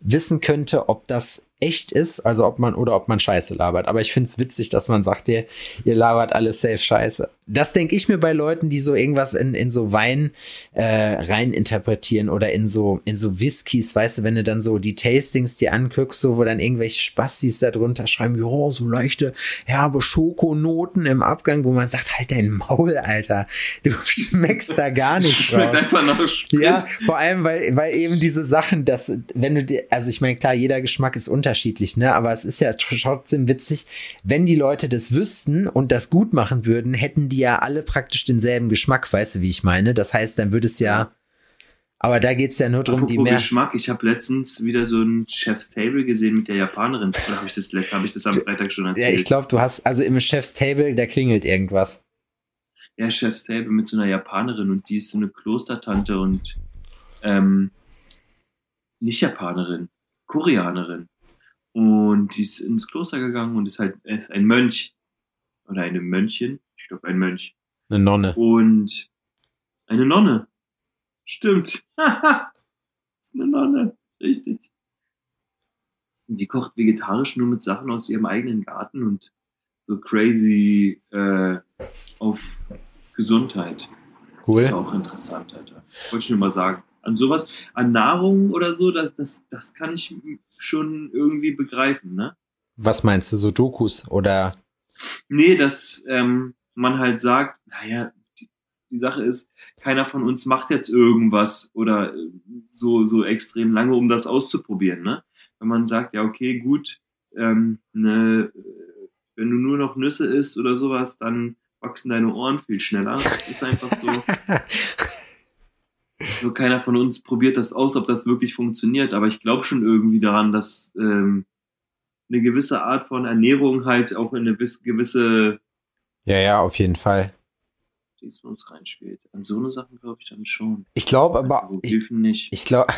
wissen könnte, ob das echt ist, also ob man oder ob man Scheiße labert. Aber ich finde es witzig, dass man sagt, ihr, ihr labert alles safe Scheiße. Das denke ich mir bei Leuten, die so irgendwas in, in so Wein äh, rein interpretieren oder in so in so Whiskys, weißt du, wenn du dann so die Tastings dir anguckst, so wo dann irgendwelche Spastis da drunter schreiben, ja, so leichte herbe Schokonoten im Abgang, wo man sagt, halt dein Maul, Alter, du schmeckst da gar nichts Schmeckt raus. einfach nach Sprit. Ja, vor allem, weil, weil eben diese Sachen, dass, wenn du dir, also ich meine, klar, jeder Geschmack ist unterschiedlich, ne, aber es ist ja trotzdem witzig, wenn die Leute das wüssten und das gut machen würden, hätten die ja alle praktisch denselben Geschmack, weißt du, wie ich meine? Das heißt, dann würde es ja, aber da geht's ja nur drum, die mehr. Geschmack, ich habe letztens wieder so ein Chef's Table gesehen mit der Japanerin. Oder habe ich das letzte, habe ich das am Freitag schon Ja, erzählt? ich glaube, du hast, also im Chef's Table, da klingelt irgendwas. ja, Chef's Table mit so einer Japanerin und die ist so eine Klostertante und ähm, nicht Japanerin, Koreanerin. Und die ist ins Kloster gegangen und ist halt ist ein Mönch. Oder eine Mönchin. Ich glaube, ein Mönch. Eine Nonne. Und eine Nonne. Stimmt. ist eine Nonne. Richtig. Und die kocht vegetarisch nur mit Sachen aus ihrem eigenen Garten und so crazy äh, auf Gesundheit. Cool. Das ist auch interessant, Alter. Wollte ich nur mal sagen. An sowas, an Nahrung oder so, das, das, das kann ich schon irgendwie begreifen, ne? Was meinst du, so Dokus oder? Nee, dass ähm, man halt sagt, naja, die, Sache ist, keiner von uns macht jetzt irgendwas oder äh, so, so extrem lange, um das auszuprobieren, ne? Wenn man sagt, ja, okay, gut, ähm, ne, äh, wenn du nur noch Nüsse isst oder sowas, dann wachsen deine Ohren viel schneller. Ist einfach so. so keiner von uns probiert das aus, ob das wirklich funktioniert, aber ich glaube schon irgendwie daran, dass ähm, eine gewisse Art von Ernährung halt auch in eine gewisse ja, ja, auf jeden Fall. Dings bei uns reinspielt. An so eine Sachen glaube ich dann schon. Ich glaube aber, ich, nicht. ich glaube,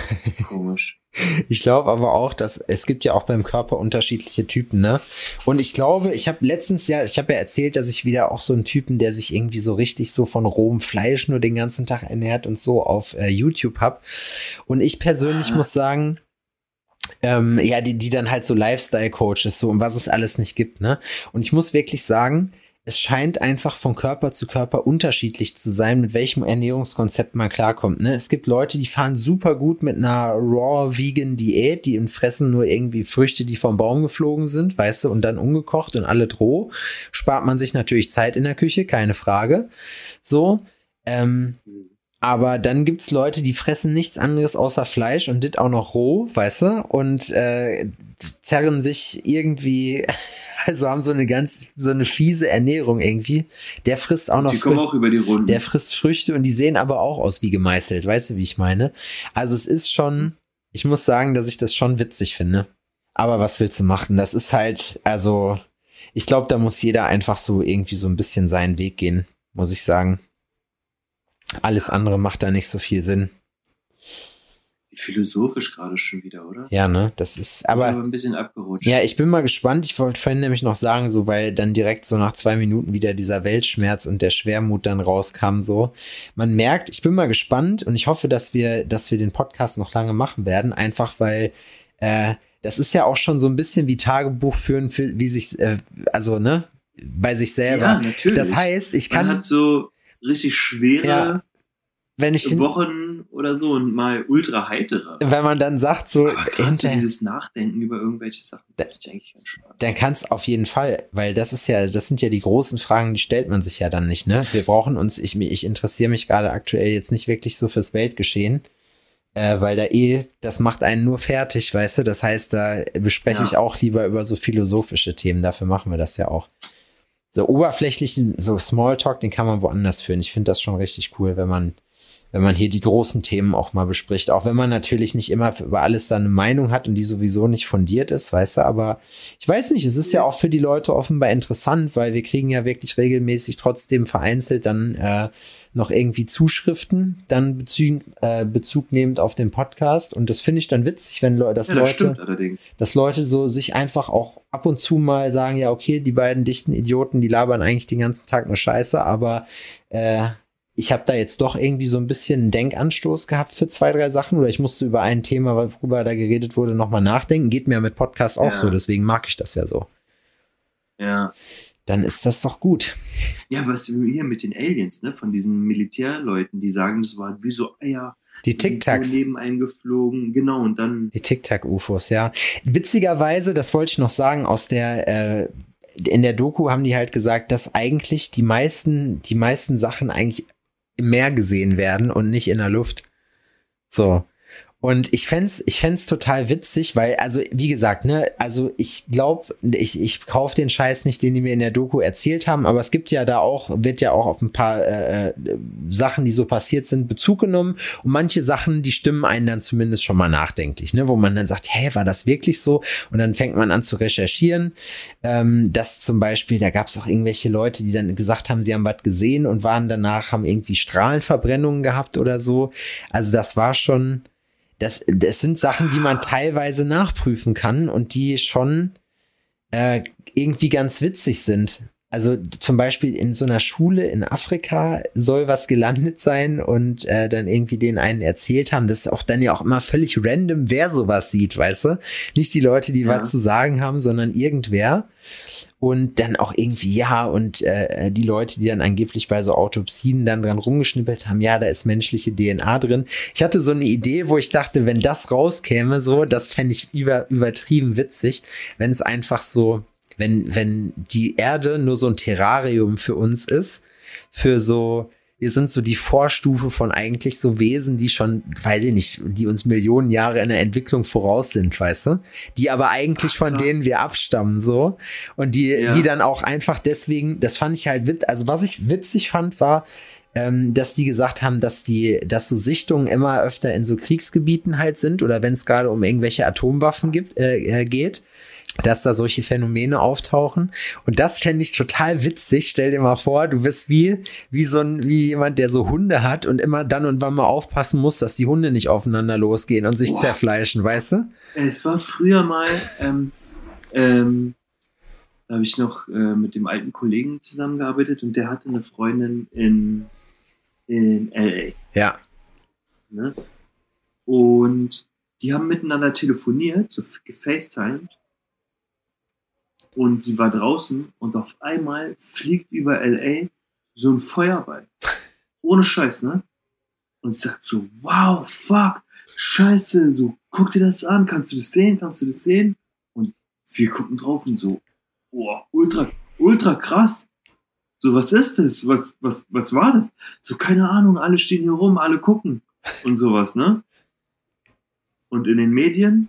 Komisch. Ich glaube aber auch, dass es gibt ja auch beim Körper unterschiedliche Typen, ne? Und ich glaube, ich habe letztens ja, ich habe ja erzählt, dass ich wieder auch so einen Typen, der sich irgendwie so richtig so von rohem Fleisch nur den ganzen Tag ernährt und so auf äh, YouTube hab. Und ich persönlich Ah. muss sagen, ähm, ja, die, die dann halt so Lifestyle-Coaches so und was es alles nicht gibt, ne? Und ich muss wirklich sagen, es scheint einfach von Körper zu Körper unterschiedlich zu sein, mit welchem Ernährungskonzept man klarkommt. Ne? Es gibt Leute, die fahren super gut mit einer raw vegan Diät, die fressen nur irgendwie Früchte, die vom Baum geflogen sind, weißt du, und dann ungekocht und alle roh. Spart man sich natürlich Zeit in der Küche, keine Frage. So, ähm, aber dann gibt's Leute, die fressen nichts anderes außer Fleisch und das auch noch roh, weißt du, und äh, zerren sich irgendwie, also haben so eine ganz, so eine fiese Ernährung irgendwie. Der frisst auch noch Die kommen auch über die Runden. der frisst Früchte und die sehen aber auch aus wie gemeißelt, weißt du, wie ich meine? Also es ist schon, ich muss sagen, dass ich das schon witzig finde. Aber was willst du machen? Das ist halt, also, ich glaube, da muss jeder einfach so irgendwie so ein bisschen seinen Weg gehen, muss ich sagen. Alles andere macht da nicht so viel Sinn. Philosophisch gerade schon wieder, oder? Ja, ne? Das ist, wir aber. ein bisschen abgerutscht. Ja, ich bin mal gespannt. Ich wollte vorhin nämlich noch sagen, so, weil dann direkt so nach zwei Minuten wieder dieser Weltschmerz und der Schwermut dann rauskam, so. Man merkt, ich bin mal gespannt und ich hoffe, dass wir, dass wir den Podcast noch lange machen werden, einfach weil, äh, das ist ja auch schon so ein bisschen wie Tagebuch führen, für, wie sich, äh, also, ne, bei sich selber. ja natürlich. das heißt, ich man kann, hat so richtig schwere Ja. wenn ich, Wochen oder so und mal ultra heitere. wenn man dann sagt, so, hinterher, dieses Nachdenken über irgendwelche Sachen, finde ich eigentlich ganz spannend. dann kann es auf jeden Fall, weil das ist ja, das sind ja die großen Fragen, die stellt man sich ja dann nicht, ne? Wir brauchen uns, ich, ich interessiere mich gerade aktuell jetzt nicht wirklich so fürs Weltgeschehen, äh, weil da eh, das macht einen nur fertig, weißt du? Das heißt, da bespreche Ja. ich auch lieber über so philosophische Themen, dafür machen wir das ja auch. So oberflächlichen, so Smalltalk, den kann man woanders führen. Ich finde das schon richtig cool, wenn man, wenn man hier die großen Themen auch mal bespricht. Auch wenn man natürlich nicht immer über alles dann eine Meinung hat und die sowieso nicht fundiert ist, weißt du, aber ich weiß nicht, es ist ja auch für die Leute offenbar interessant, weil wir kriegen ja wirklich regelmäßig trotzdem vereinzelt dann äh, noch irgendwie Zuschriften, dann Bezug, äh, Bezug nehmend auf den Podcast. Und das finde ich dann witzig, wenn Le dass Ja, das Leute, dass Leute so sich einfach auch ab und zu mal sagen, ja, okay, die beiden dichten Idioten, die labern eigentlich den ganzen Tag nur Scheiße, aber äh, ich habe da jetzt doch irgendwie so ein bisschen einen Denkanstoß gehabt für zwei, drei Sachen oder ich musste über ein Thema, worüber da geredet wurde, nochmal nachdenken. Geht mir mit Podcast auch Ja. so, deswegen mag ich das ja so. Ja. Dann ist das doch gut. Ja, was hier mit den Aliens, ne, von diesen Militärleuten, die sagen, das war wie so Eier. Die Tic-Tacs. Die neben eingeflogen, genau, und dann. Die Tic-Tac-UFOs, ja. Witzigerweise, das wollte ich noch sagen, aus der, äh, in der Doku haben die halt gesagt, dass eigentlich die meisten, die meisten Sachen eigentlich im Meer gesehen werden und nicht in der Luft. So. Und ich fänd's, ich fänd's total witzig, weil, also, wie gesagt, ne, also ich glaube, ich, ich kaufe den Scheiß nicht, den die mir in der Doku erzählt haben, aber es gibt ja da auch, wird ja auch auf ein paar äh, äh, Sachen, die so passiert sind, Bezug genommen. Und manche Sachen, die stimmen einen dann zumindest schon mal nachdenklich, ne, wo man dann sagt, hä, war das wirklich so? Und dann fängt man an zu recherchieren. Ähm, dass zum Beispiel, da gab es auch irgendwelche Leute, die dann gesagt haben, sie haben was gesehen und waren danach, haben irgendwie Strahlenverbrennungen gehabt oder so. Also das war schon, das, das sind Sachen, die man teilweise nachprüfen kann und die schon äh, irgendwie ganz witzig sind. Also zum Beispiel in so einer Schule in Afrika soll was gelandet sein und äh, dann irgendwie den einen erzählt haben. Das ist auch dann ja auch immer völlig random, wer sowas sieht, weißt du? Nicht die Leute, die Ja. was zu sagen haben, sondern irgendwer. Und dann auch irgendwie, ja, und äh, die Leute, die dann angeblich bei so Autopsien dann dran rumgeschnippelt haben, ja, da ist menschliche DNA drin. Ich hatte so eine Idee, wo ich dachte, wenn das rauskäme, so, das fände ich über, übertrieben witzig, wenn es einfach so, wenn, wenn die Erde nur so ein Terrarium für uns ist, für so, wir sind so die Vorstufe von eigentlich so Wesen, die schon, weiß ich nicht, die uns Millionen Jahre in der Entwicklung voraus sind, weißt du? Die aber eigentlich Ach, von denen wir abstammen, so. Und die, Ja. die dann auch einfach deswegen, das fand ich halt witz, also was ich witzig fand, war, ähm, dass die gesagt haben, dass die, dass so Sichtungen immer öfter in so Kriegsgebieten halt sind oder wenn es gerade um irgendwelche Atomwaffen gibt, äh, äh, geht, dass da solche Phänomene auftauchen. Und das fände ich total witzig. Stell dir mal vor, du bist wie, wie so ein, wie jemand, der so Hunde hat und immer dann und wann mal aufpassen muss, dass die Hunde nicht aufeinander losgehen und sich Boah. zerfleischen, weißt du? Es war früher mal, ähm, ähm, da habe ich noch äh, mit dem alten Kollegen zusammengearbeitet und der hatte eine Freundin in, in LA. Ja. Ne? Und die haben miteinander telefoniert, so gefacetimed. Und sie war draußen und auf einmal fliegt über LA so ein Feuerball. Ohne Scheiß, ne? Und sagt so, wow, fuck, scheiße, so, guck dir das an, kannst du das sehen, kannst du das sehen? Und wir gucken drauf und so, boah, ultra, ultra krass. So, was ist das? Was, was, was war das? So, keine Ahnung, alle stehen hier rum, alle gucken und sowas, ne? Und in den Medien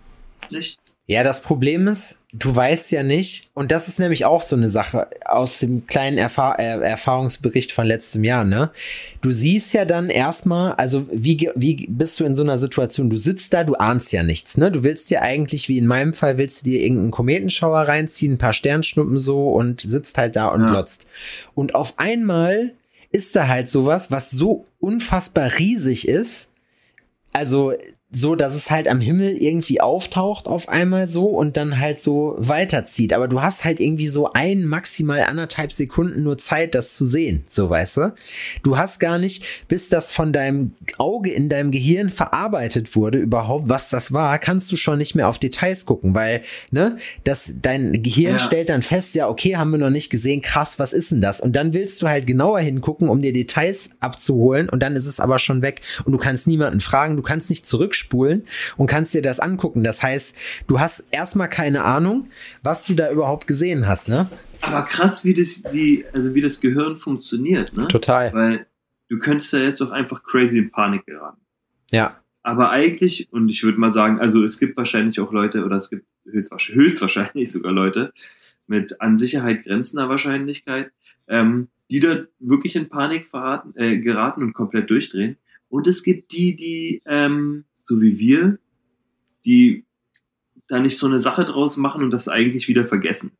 nicht. Ja, das Problem ist, du weißt ja nicht, und das ist nämlich auch so eine Sache aus dem kleinen Erfahr äh, Erfahrungsbericht von letztem Jahr, ne? Du siehst ja dann erstmal, also wie, wie bist du in so einer Situation? Du sitzt da, du ahnst ja nichts, ne? Du willst dir eigentlich, wie in meinem Fall, willst du dir irgendeinen Kometenschauer reinziehen, ein paar Sternschnuppen so und sitzt halt da und Ja. glotzt. Und auf einmal ist da halt sowas, was so unfassbar riesig ist, also so, dass es halt am Himmel irgendwie auftaucht auf einmal so und dann halt so weiterzieht. Aber du hast halt irgendwie so ein, maximal anderthalb Sekunden nur Zeit, das zu sehen, so weißt du. Du hast gar nicht, bis das von deinem Auge in deinem Gehirn verarbeitet wurde, überhaupt, was das war, kannst du schon nicht mehr auf Details gucken, weil, ne, das, dein Gehirn Ja. stellt dann fest, ja, okay, haben wir noch nicht gesehen, krass, was ist denn das? Und dann willst du halt genauer hingucken, um dir Details abzuholen und dann ist es aber schon weg und du kannst niemanden fragen, du kannst nicht zurückspulen und kannst dir das angucken. Das heißt, du hast erstmal keine Ahnung, was du da überhaupt gesehen hast, ne? Aber krass, wie das, wie, also wie das Gehirn funktioniert, ne? Total. Weil du könntest ja jetzt auch einfach crazy in Panik geraten. Ja. Aber eigentlich, und ich würde mal sagen, also es gibt wahrscheinlich auch Leute, oder es gibt höchstwahrscheinlich, höchstwahrscheinlich sogar Leute mit an Sicherheit grenzender Wahrscheinlichkeit, ähm, die da wirklich in Panik verraten, äh, geraten und komplett durchdrehen. Und es gibt die, die, ähm, so wie wir, die da nicht so eine Sache draus machen und das eigentlich wieder vergessen.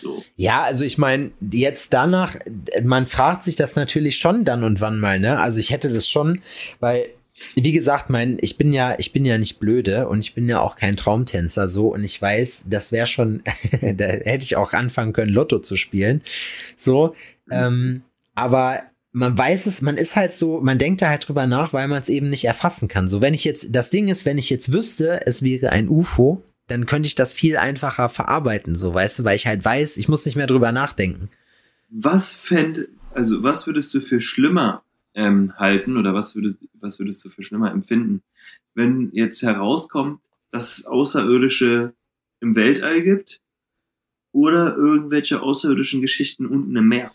So. Ja, also ich meine, jetzt danach, man fragt sich das natürlich schon dann und wann mal, ne? Also ich hätte das schon, weil, wie gesagt, mein, ich bin ja, ich bin ja nicht blöde und ich bin ja auch kein Traumtänzer so und ich weiß, das wäre schon, da hätte ich auch anfangen können, Lotto zu spielen. So, mhm. ähm, aber man weiß es, man ist halt so, man denkt da halt drüber nach, weil man es eben nicht erfassen kann. So, wenn ich jetzt, das Ding ist, wenn ich jetzt wüsste, es wäre ein UFO, dann könnte ich das viel einfacher verarbeiten, so, weißt du, weil ich halt weiß, ich muss nicht mehr drüber nachdenken. Was fänd, also was würdest du für schlimmer ähm, halten oder was würdest, was würdest du für schlimmer empfinden, wenn jetzt herauskommt, dass es Außerirdische im Weltall gibt oder irgendwelche außerirdischen Geschichten unten im Meer?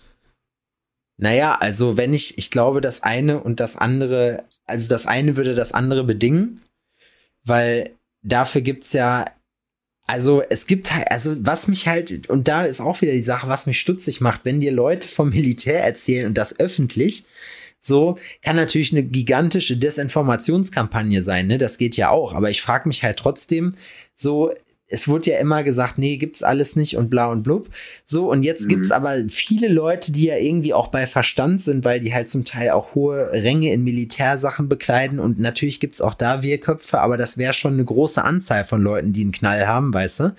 Naja, also wenn ich, ich glaube, das eine und das andere, also das eine würde das andere bedingen, weil dafür gibt's ja also es gibt halt, also was mich halt, und da ist auch wieder die Sache, was mich stutzig macht, wenn dir Leute vom Militär erzählen und das öffentlich, so kann natürlich eine gigantische Desinformationskampagne sein, ne? Das geht ja auch. Aber ich frage mich halt trotzdem, so es wurde ja immer gesagt, nee, gibt's alles nicht und bla und blub. So, und jetzt mhm. gibt's aber viele Leute, die ja irgendwie auch bei Verstand sind, weil die halt zum Teil auch hohe Ränge in Militärsachen bekleiden. Und natürlich gibt's auch da Wehrköpfe, aber das wäre schon eine große Anzahl von Leuten, die einen Knall haben, weißt du?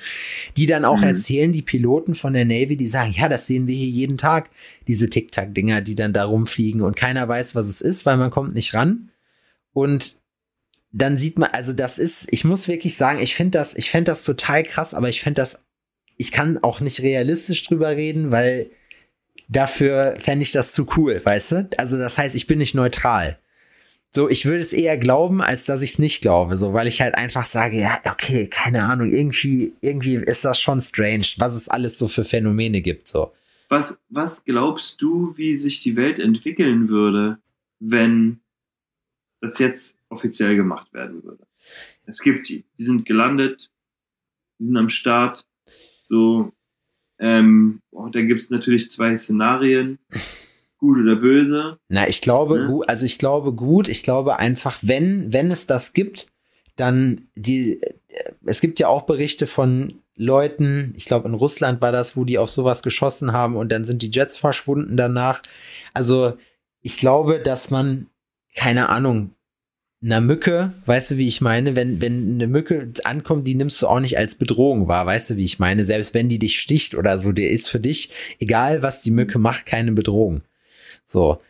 Die dann auch mhm. erzählen, die Piloten von der Navy, die sagen, ja, das sehen wir hier jeden Tag, diese Tic-Tac-Dinger, die dann da rumfliegen und keiner weiß, was es ist, weil man kommt nicht ran. Und dann sieht man, also das ist, ich muss wirklich sagen, ich finde das, ich fände das total krass, aber ich fände das, ich kann auch nicht realistisch drüber reden, weil dafür fände ich das zu cool, weißt du? Also das heißt, ich bin nicht neutral. So, ich würde es eher glauben, als dass ich es nicht glaube, so, weil ich halt einfach sage, ja, okay, keine Ahnung, irgendwie, irgendwie ist das schon strange, was es alles so für Phänomene gibt, so. Was, was glaubst du, wie sich die Welt entwickeln würde, wenn das jetzt offiziell gemacht werden würde. Es gibt die, die sind gelandet, die sind am Start. So, ähm, oh, da gibt es natürlich zwei Szenarien. Gut oder böse. Na, ich glaube ne? gut, also ich glaube gut, ich glaube einfach, wenn, wenn es das gibt, dann die, es gibt ja auch Berichte von Leuten, ich glaube in Russland war das, wo die auf sowas geschossen haben und dann sind die Jets verschwunden danach. Also ich glaube, dass man keine Ahnung, einer Mücke, weißt du, wie ich meine? Wenn, wenn eine Mücke ankommt, die nimmst du auch nicht als Bedrohung wahr, weißt du, wie ich meine? Selbst wenn die dich sticht oder so, der ist für dich, egal was die Mücke macht, keine Bedrohung. So.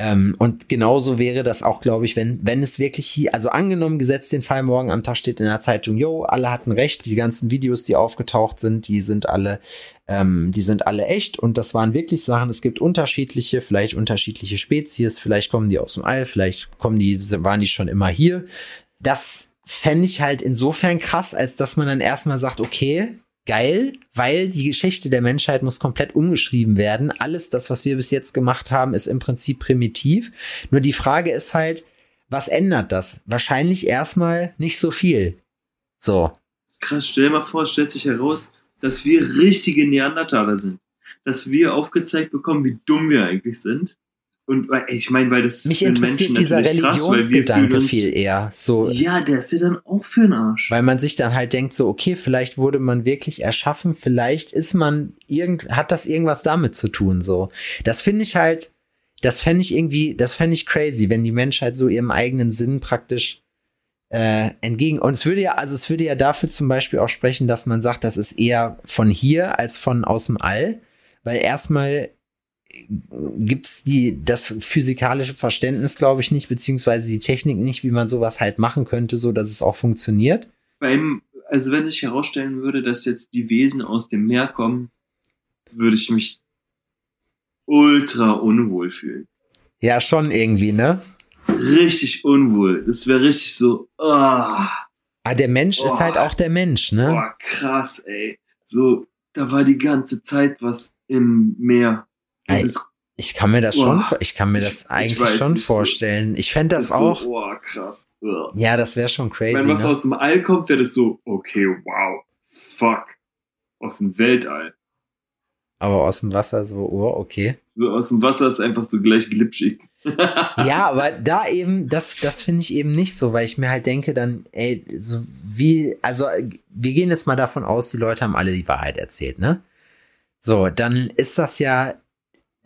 Ähm, und genauso wäre das auch, glaube ich, wenn, wenn es wirklich hier, also angenommen, gesetzt den Fall morgen am Tag steht in der Zeitung, yo, alle hatten recht, die ganzen Videos, die aufgetaucht sind, die sind alle, ähm, die sind alle echt und das waren wirklich Sachen, es gibt unterschiedliche, vielleicht unterschiedliche Spezies, vielleicht kommen die aus dem All, vielleicht kommen die, waren die schon immer hier. Das fände ich halt insofern krass, als dass man dann erstmal sagt, okay, geil, weil die Geschichte der Menschheit muss komplett umgeschrieben werden. Alles das, was wir bis jetzt gemacht haben, ist im Prinzip primitiv. Nur die Frage ist halt, was ändert das? Wahrscheinlich erstmal nicht so viel. So. Krass, stell dir mal vor, stellt sich heraus, dass wir richtige Neandertaler sind. Dass wir aufgezeigt bekommen, wie dumm wir eigentlich sind. Und ich meine, weil das mich interessiert Menschen dieser Religionsgedanke uns, viel eher. So, ja, der ist ja dann auch für den Arsch. Weil man sich dann halt denkt, so okay, vielleicht wurde man wirklich erschaffen, vielleicht ist man irgend, hat das irgendwas damit zu tun. So, das finde ich halt, das fände ich irgendwie, das fände ich crazy, wenn die Menschheit so ihrem eigenen Sinn praktisch äh, entgegen. Und es würde ja, also es würde ja dafür zum Beispiel auch sprechen, dass man sagt, das ist eher von hier als von aus dem All, weil erstmal gibt's die, das physikalische Verständnis, glaube ich, nicht, beziehungsweise die Technik nicht, wie man sowas halt machen könnte, so dass es auch funktioniert. Beim, also wenn sich herausstellen würde, dass jetzt die Wesen aus dem Meer kommen, würde ich mich ultra unwohl fühlen. Ja, schon irgendwie, ne? Richtig unwohl. Das wäre richtig so, oh. Ah, der Mensch oh. ist halt auch der Mensch, ne? Boah, krass, ey. So, da war die ganze Zeit was im Meer. Ich kann mir das boah, schon, ich kann mir das ich, eigentlich ich schon vorstellen. Ich fände das, das auch. So, boah, krass. Ugh. Ja, das wäre schon crazy. Wenn was ne? aus dem All kommt, wäre das so, okay, wow, fuck. Aus dem Weltall. Aber aus dem Wasser so, oh, okay. So aus dem Wasser ist einfach so gleich glitschig. ja, aber da eben, das, das finde ich eben nicht so, weil ich mir halt denke, dann, ey, so wie, also wir gehen jetzt mal davon aus, die Leute haben alle die Wahrheit erzählt, ne? So, dann ist das ja,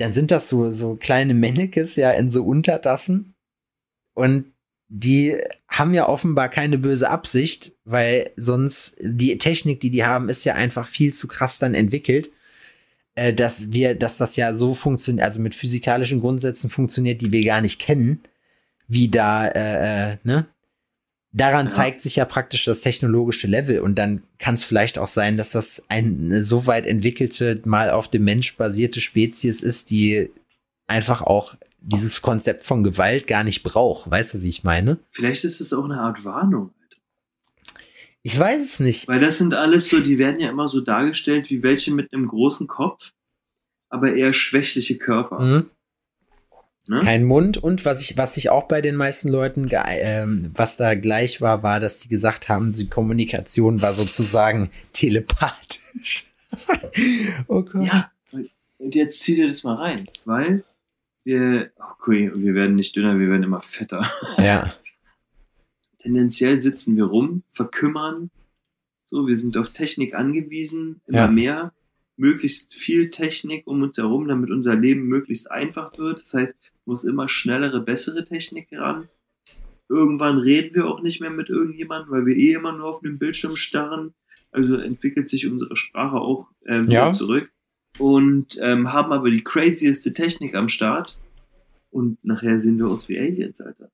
dann sind das so, so kleine Mannekes ja in so Untertassen und die haben ja offenbar keine böse Absicht, weil sonst die Technik, die die haben, ist ja einfach viel zu krass dann entwickelt äh, dass wir, dass das ja so funktioniert, also mit physikalischen Grundsätzen funktioniert, die wir gar nicht kennen, wie da, äh, äh, ne? Daran ja. zeigt sich ja praktisch das technologische Level und dann kann es vielleicht auch sein, dass das eine so weit entwickelte, mal auf dem Mensch basierte Spezies ist, die einfach auch dieses Konzept von Gewalt gar nicht braucht. Weißt du, wie ich meine? Vielleicht ist es auch eine Art Warnung. Ich weiß es nicht. Weil das sind alles so, die werden ja immer so dargestellt wie welche mit einem großen Kopf, aber eher schwächliche Körper. Mhm. Ne? Kein Mund und was ich, was ich auch bei den meisten Leuten, ähm, was da gleich war, war, dass die gesagt haben, die Kommunikation war sozusagen telepathisch. oh Gott. Ja, und jetzt zieh dir das mal rein, weil wir, okay, wir werden nicht dünner, wir werden immer fetter. Ja. tendenziell sitzen wir rum, verkümmern. So, wir sind auf Technik angewiesen, immer ja. mehr, möglichst viel Technik um uns herum, damit unser Leben möglichst einfach wird. Das heißt, es muss immer schnellere, bessere Technik ran. Irgendwann reden wir auch nicht mehr mit irgendjemandem, weil wir eh immer nur auf dem Bildschirm starren. Also entwickelt sich unsere Sprache auch ähm, ja. zurück. Und ähm, haben aber die crazieste Technik am Start. Und nachher sehen wir aus wie Aliens, Alter.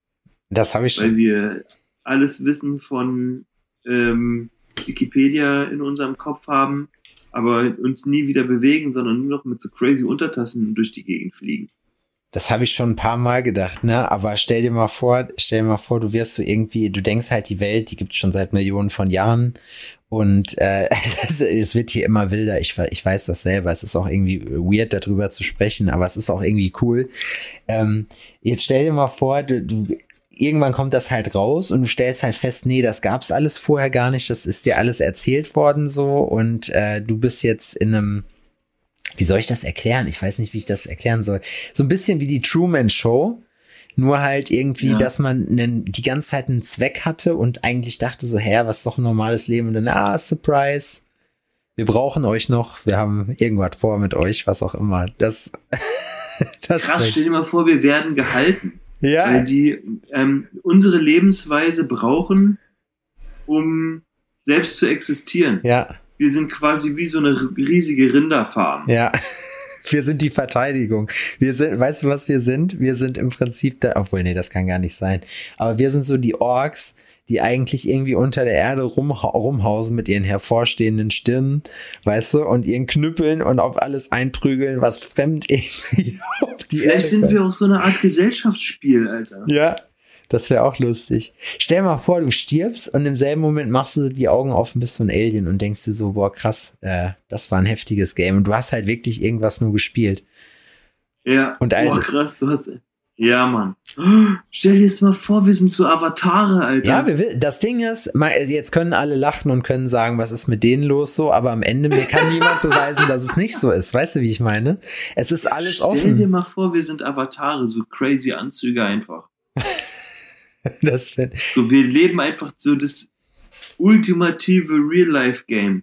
Das habe ich schon. Weil wir alles Wissen von ähm, Wikipedia in unserem Kopf haben, aber uns nie wieder bewegen, sondern nur noch mit so crazy Untertassen durch die Gegend fliegen. Das habe ich schon ein paar Mal gedacht, ne? Aber stell dir mal vor, stell dir mal vor, du wirst so irgendwie, du denkst halt, die Welt, die gibt es schon seit Millionen von Jahren und äh, es wird hier immer wilder. Ich, ich weiß das selber. Es ist auch irgendwie weird, darüber zu sprechen, aber es ist auch irgendwie cool. Ähm, jetzt stell dir mal vor, du, du irgendwann kommt das halt raus und du stellst halt fest, nee, das gab's alles vorher gar nicht, das ist dir alles erzählt worden so und äh, du bist jetzt in einem, wie soll ich das erklären? Ich weiß nicht, wie ich das erklären soll. So ein bisschen wie die Truman Show, nur halt irgendwie, ja. dass man einen, die ganze Zeit einen Zweck hatte und eigentlich dachte so, hä, was ist doch ein normales Leben und dann, ah, Surprise. Wir brauchen euch noch, wir haben irgendwas vor mit euch, was auch immer. Das, das Krass, stell dir mal vor, wir werden gehalten. Ja. Weil die ähm, unsere Lebensweise brauchen, um selbst zu existieren. Ja. Wir sind quasi wie so eine riesige Rinderfarm. Ja. Wir sind die Verteidigung. Wir sind, weißt du, was wir sind? Wir sind im Prinzip da, obwohl, nee, das kann gar nicht sein. Aber wir sind so die Orks, die eigentlich irgendwie unter der Erde rum, rumhausen mit ihren hervorstehenden Stirnen, weißt du, und ihren Knüppeln und auf alles einprügeln, was fremd irgendwie auf die Vielleicht Erde sind kommt. wir auch so eine Art Gesellschaftsspiel, Alter. Ja, das wäre auch lustig. Stell mal vor, du stirbst und im selben Moment machst du die Augen auf und bist so ein Alien und denkst dir so, boah, krass, äh, das war ein heftiges Game. Und du hast halt wirklich irgendwas nur gespielt. Ja, und boah, krass, du hast ja, Mann. Stell dir jetzt mal vor, wir sind so Avatare, Alter. Ja, wir, das Ding ist, jetzt können alle lachen und können sagen, was ist mit denen los so, aber am Ende mir kann niemand beweisen, dass es nicht so ist. Weißt du, wie ich meine? Es ist alles Stell offen. Stell dir mal vor, wir sind Avatare, so crazy Anzüge einfach. das so, wir leben einfach so das ultimative Real-Life-Game.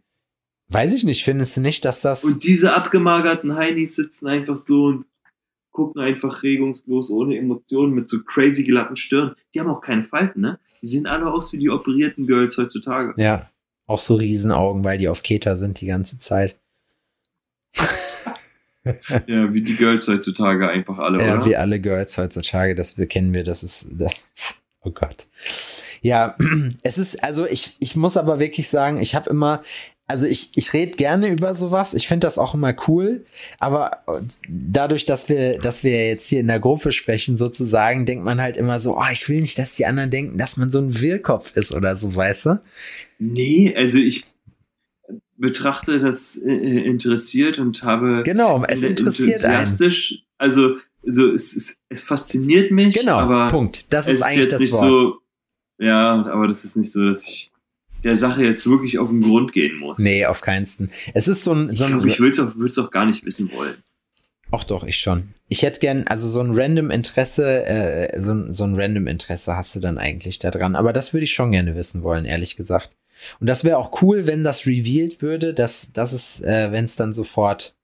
Weiß ich nicht, findest du nicht, dass das. Und diese abgemagerten Heinis sitzen einfach so und gucken einfach regungslos, ohne Emotionen, mit so crazy glatten Stirn. Die haben auch keine Falten, ne? Die sehen alle aus wie die operierten Girls heutzutage. Ja, auch so Riesenaugen, weil die auf Keta sind die ganze Zeit. ja, wie die Girls heutzutage einfach alle, ja, oder? wie alle Girls heutzutage, das kennen wir, das ist, oh Gott. Ja, es ist, also ich, ich muss aber wirklich sagen, ich habe immer, also ich, ich rede gerne über sowas. Ich finde das auch immer cool. Aber dadurch, dass wir, dass wir jetzt hier in der Gruppe sprechen, sozusagen, denkt man halt immer so, oh, ich will nicht, dass die anderen denken, dass man so ein Wirrkopf ist oder so, weißt du? Nee, also ich betrachte das äh, interessiert und habe genau, es interessiert enthusiastisch, einen. also, also es, es, es fasziniert mich. Genau, aber Punkt. Das ist eigentlich das Wort. So, ja, aber das ist nicht so, dass ich der Sache jetzt wirklich auf den Grund gehen muss. Nee, auf keinsten. Es ist so ein. So ich glaube, ich will es auch, auch gar nicht wissen wollen. Ach doch, ich schon. Ich hätte gern, also so ein random Interesse, äh, so, ein- so ein random Interesse hast du dann eigentlich da dran. Aber das würde ich schon gerne wissen wollen, ehrlich gesagt. Und das wäre auch cool, wenn das revealed würde, dass, dass es, äh, wenn es dann sofort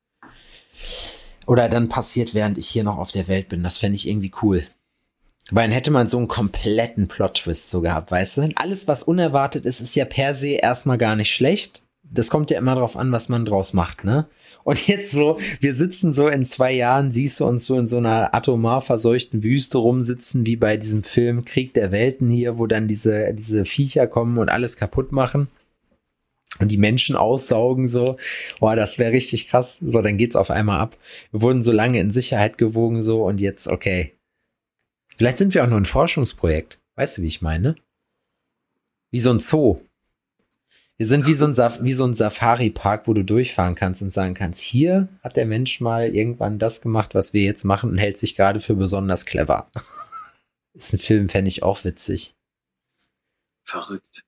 oder dann passiert, während ich hier noch auf der Welt bin. Das fände ich irgendwie cool. Weil dann hätte man so einen kompletten Plot-Twist so gehabt, weißt du? Alles, was unerwartet ist, ist ja per se erstmal gar nicht schlecht. Das kommt ja immer drauf an, was man draus macht, ne? Und jetzt so, wir sitzen so in zwei Jahren, siehst du uns so in so einer atomar verseuchten Wüste rumsitzen, wie bei diesem Film Krieg der Welten hier, wo dann diese, diese Viecher kommen und alles kaputt machen und die Menschen aussaugen so. Boah, das wäre richtig krass. So, dann geht's auf einmal ab. Wir wurden so lange in Sicherheit gewogen so und jetzt, okay. Vielleicht sind wir auch nur ein Forschungsprojekt. Weißt du, wie ich meine? Wie so ein Zoo. Wir sind wie so ein, so ein Safari-Park, wo du durchfahren kannst und sagen kannst, hier hat der Mensch mal irgendwann das gemacht, was wir jetzt machen und hält sich gerade für besonders clever. Ist ein Film, fände ich auch witzig. Verrückt.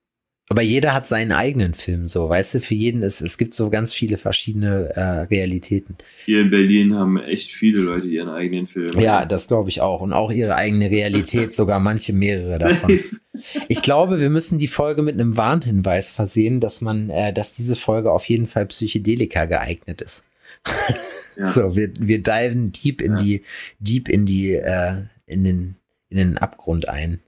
Aber jeder hat seinen eigenen Film, so, weißt du, für jeden ist, es gibt so ganz viele verschiedene äh, Realitäten. Hier in Berlin haben echt viele Leute ihren eigenen Film. Ja, das glaube ich auch. Und auch ihre eigene Realität, sogar manche mehrere davon. Ich glaube, wir müssen die Folge mit einem Warnhinweis versehen, dass man, äh, dass diese Folge auf jeden Fall Psychedelika geeignet ist. Ja. So, wir, wir diven deep in Ja. die, deep in die, äh, in den, in den Abgrund ein.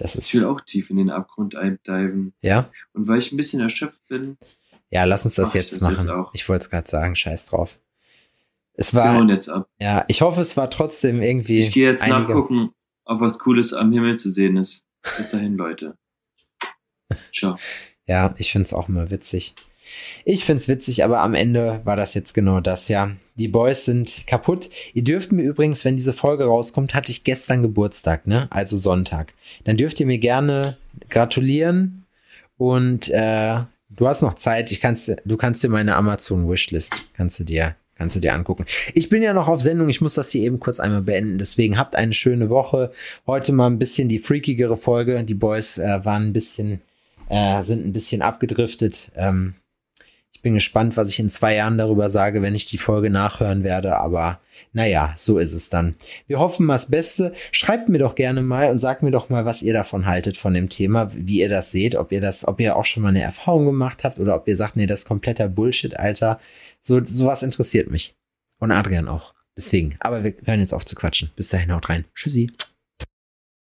Das Ich will ist, auch tief in den Abgrund eindiven. ja. Und weil ich ein bisschen erschöpft bin, Ja, lass uns das jetzt das machen. jetzt ich wollte es gerade sagen, scheiß drauf. Es wir war, hauen jetzt ab. ja, ich hoffe, es war trotzdem irgendwie. Ich gehe jetzt einige- nachgucken, ob was Cooles am Himmel zu sehen ist. Bis dahin, Leute. Ciao. Ja, ich find's auch immer witzig. Ich find's witzig, aber am Ende war das jetzt genau das, ja. Die Boys sind kaputt. Ihr dürft mir übrigens, wenn diese Folge rauskommt, hatte ich gestern Geburtstag, ne? Also Sonntag. Dann dürft ihr mir gerne gratulieren und äh, du hast noch Zeit. Ich kannst, du kannst dir meine Amazon Wishlist, kannst du dir, kannst du dir angucken. Ich bin ja noch auf Sendung. Ich muss das hier eben kurz einmal beenden. Deswegen habt eine schöne Woche. Heute mal ein bisschen die freakigere Folge. Die Boys äh, waren ein bisschen äh, sind ein bisschen abgedriftet. Ähm, ich bin gespannt, was ich in zwei Jahren darüber sage, wenn ich die Folge nachhören werde. Aber naja, so ist es dann. Wir hoffen mal das Beste. Schreibt mir doch gerne mal und sagt mir doch mal, was ihr davon haltet von dem Thema, wie ihr das seht, ob ihr das, ob ihr auch schon mal eine Erfahrung gemacht habt oder ob ihr sagt, nee, das ist kompletter Bullshit, Alter. So, sowas interessiert mich. Und Adrian auch. Deswegen. Aber wir hören jetzt auf zu quatschen. Bis dahin, haut rein. Tschüssi.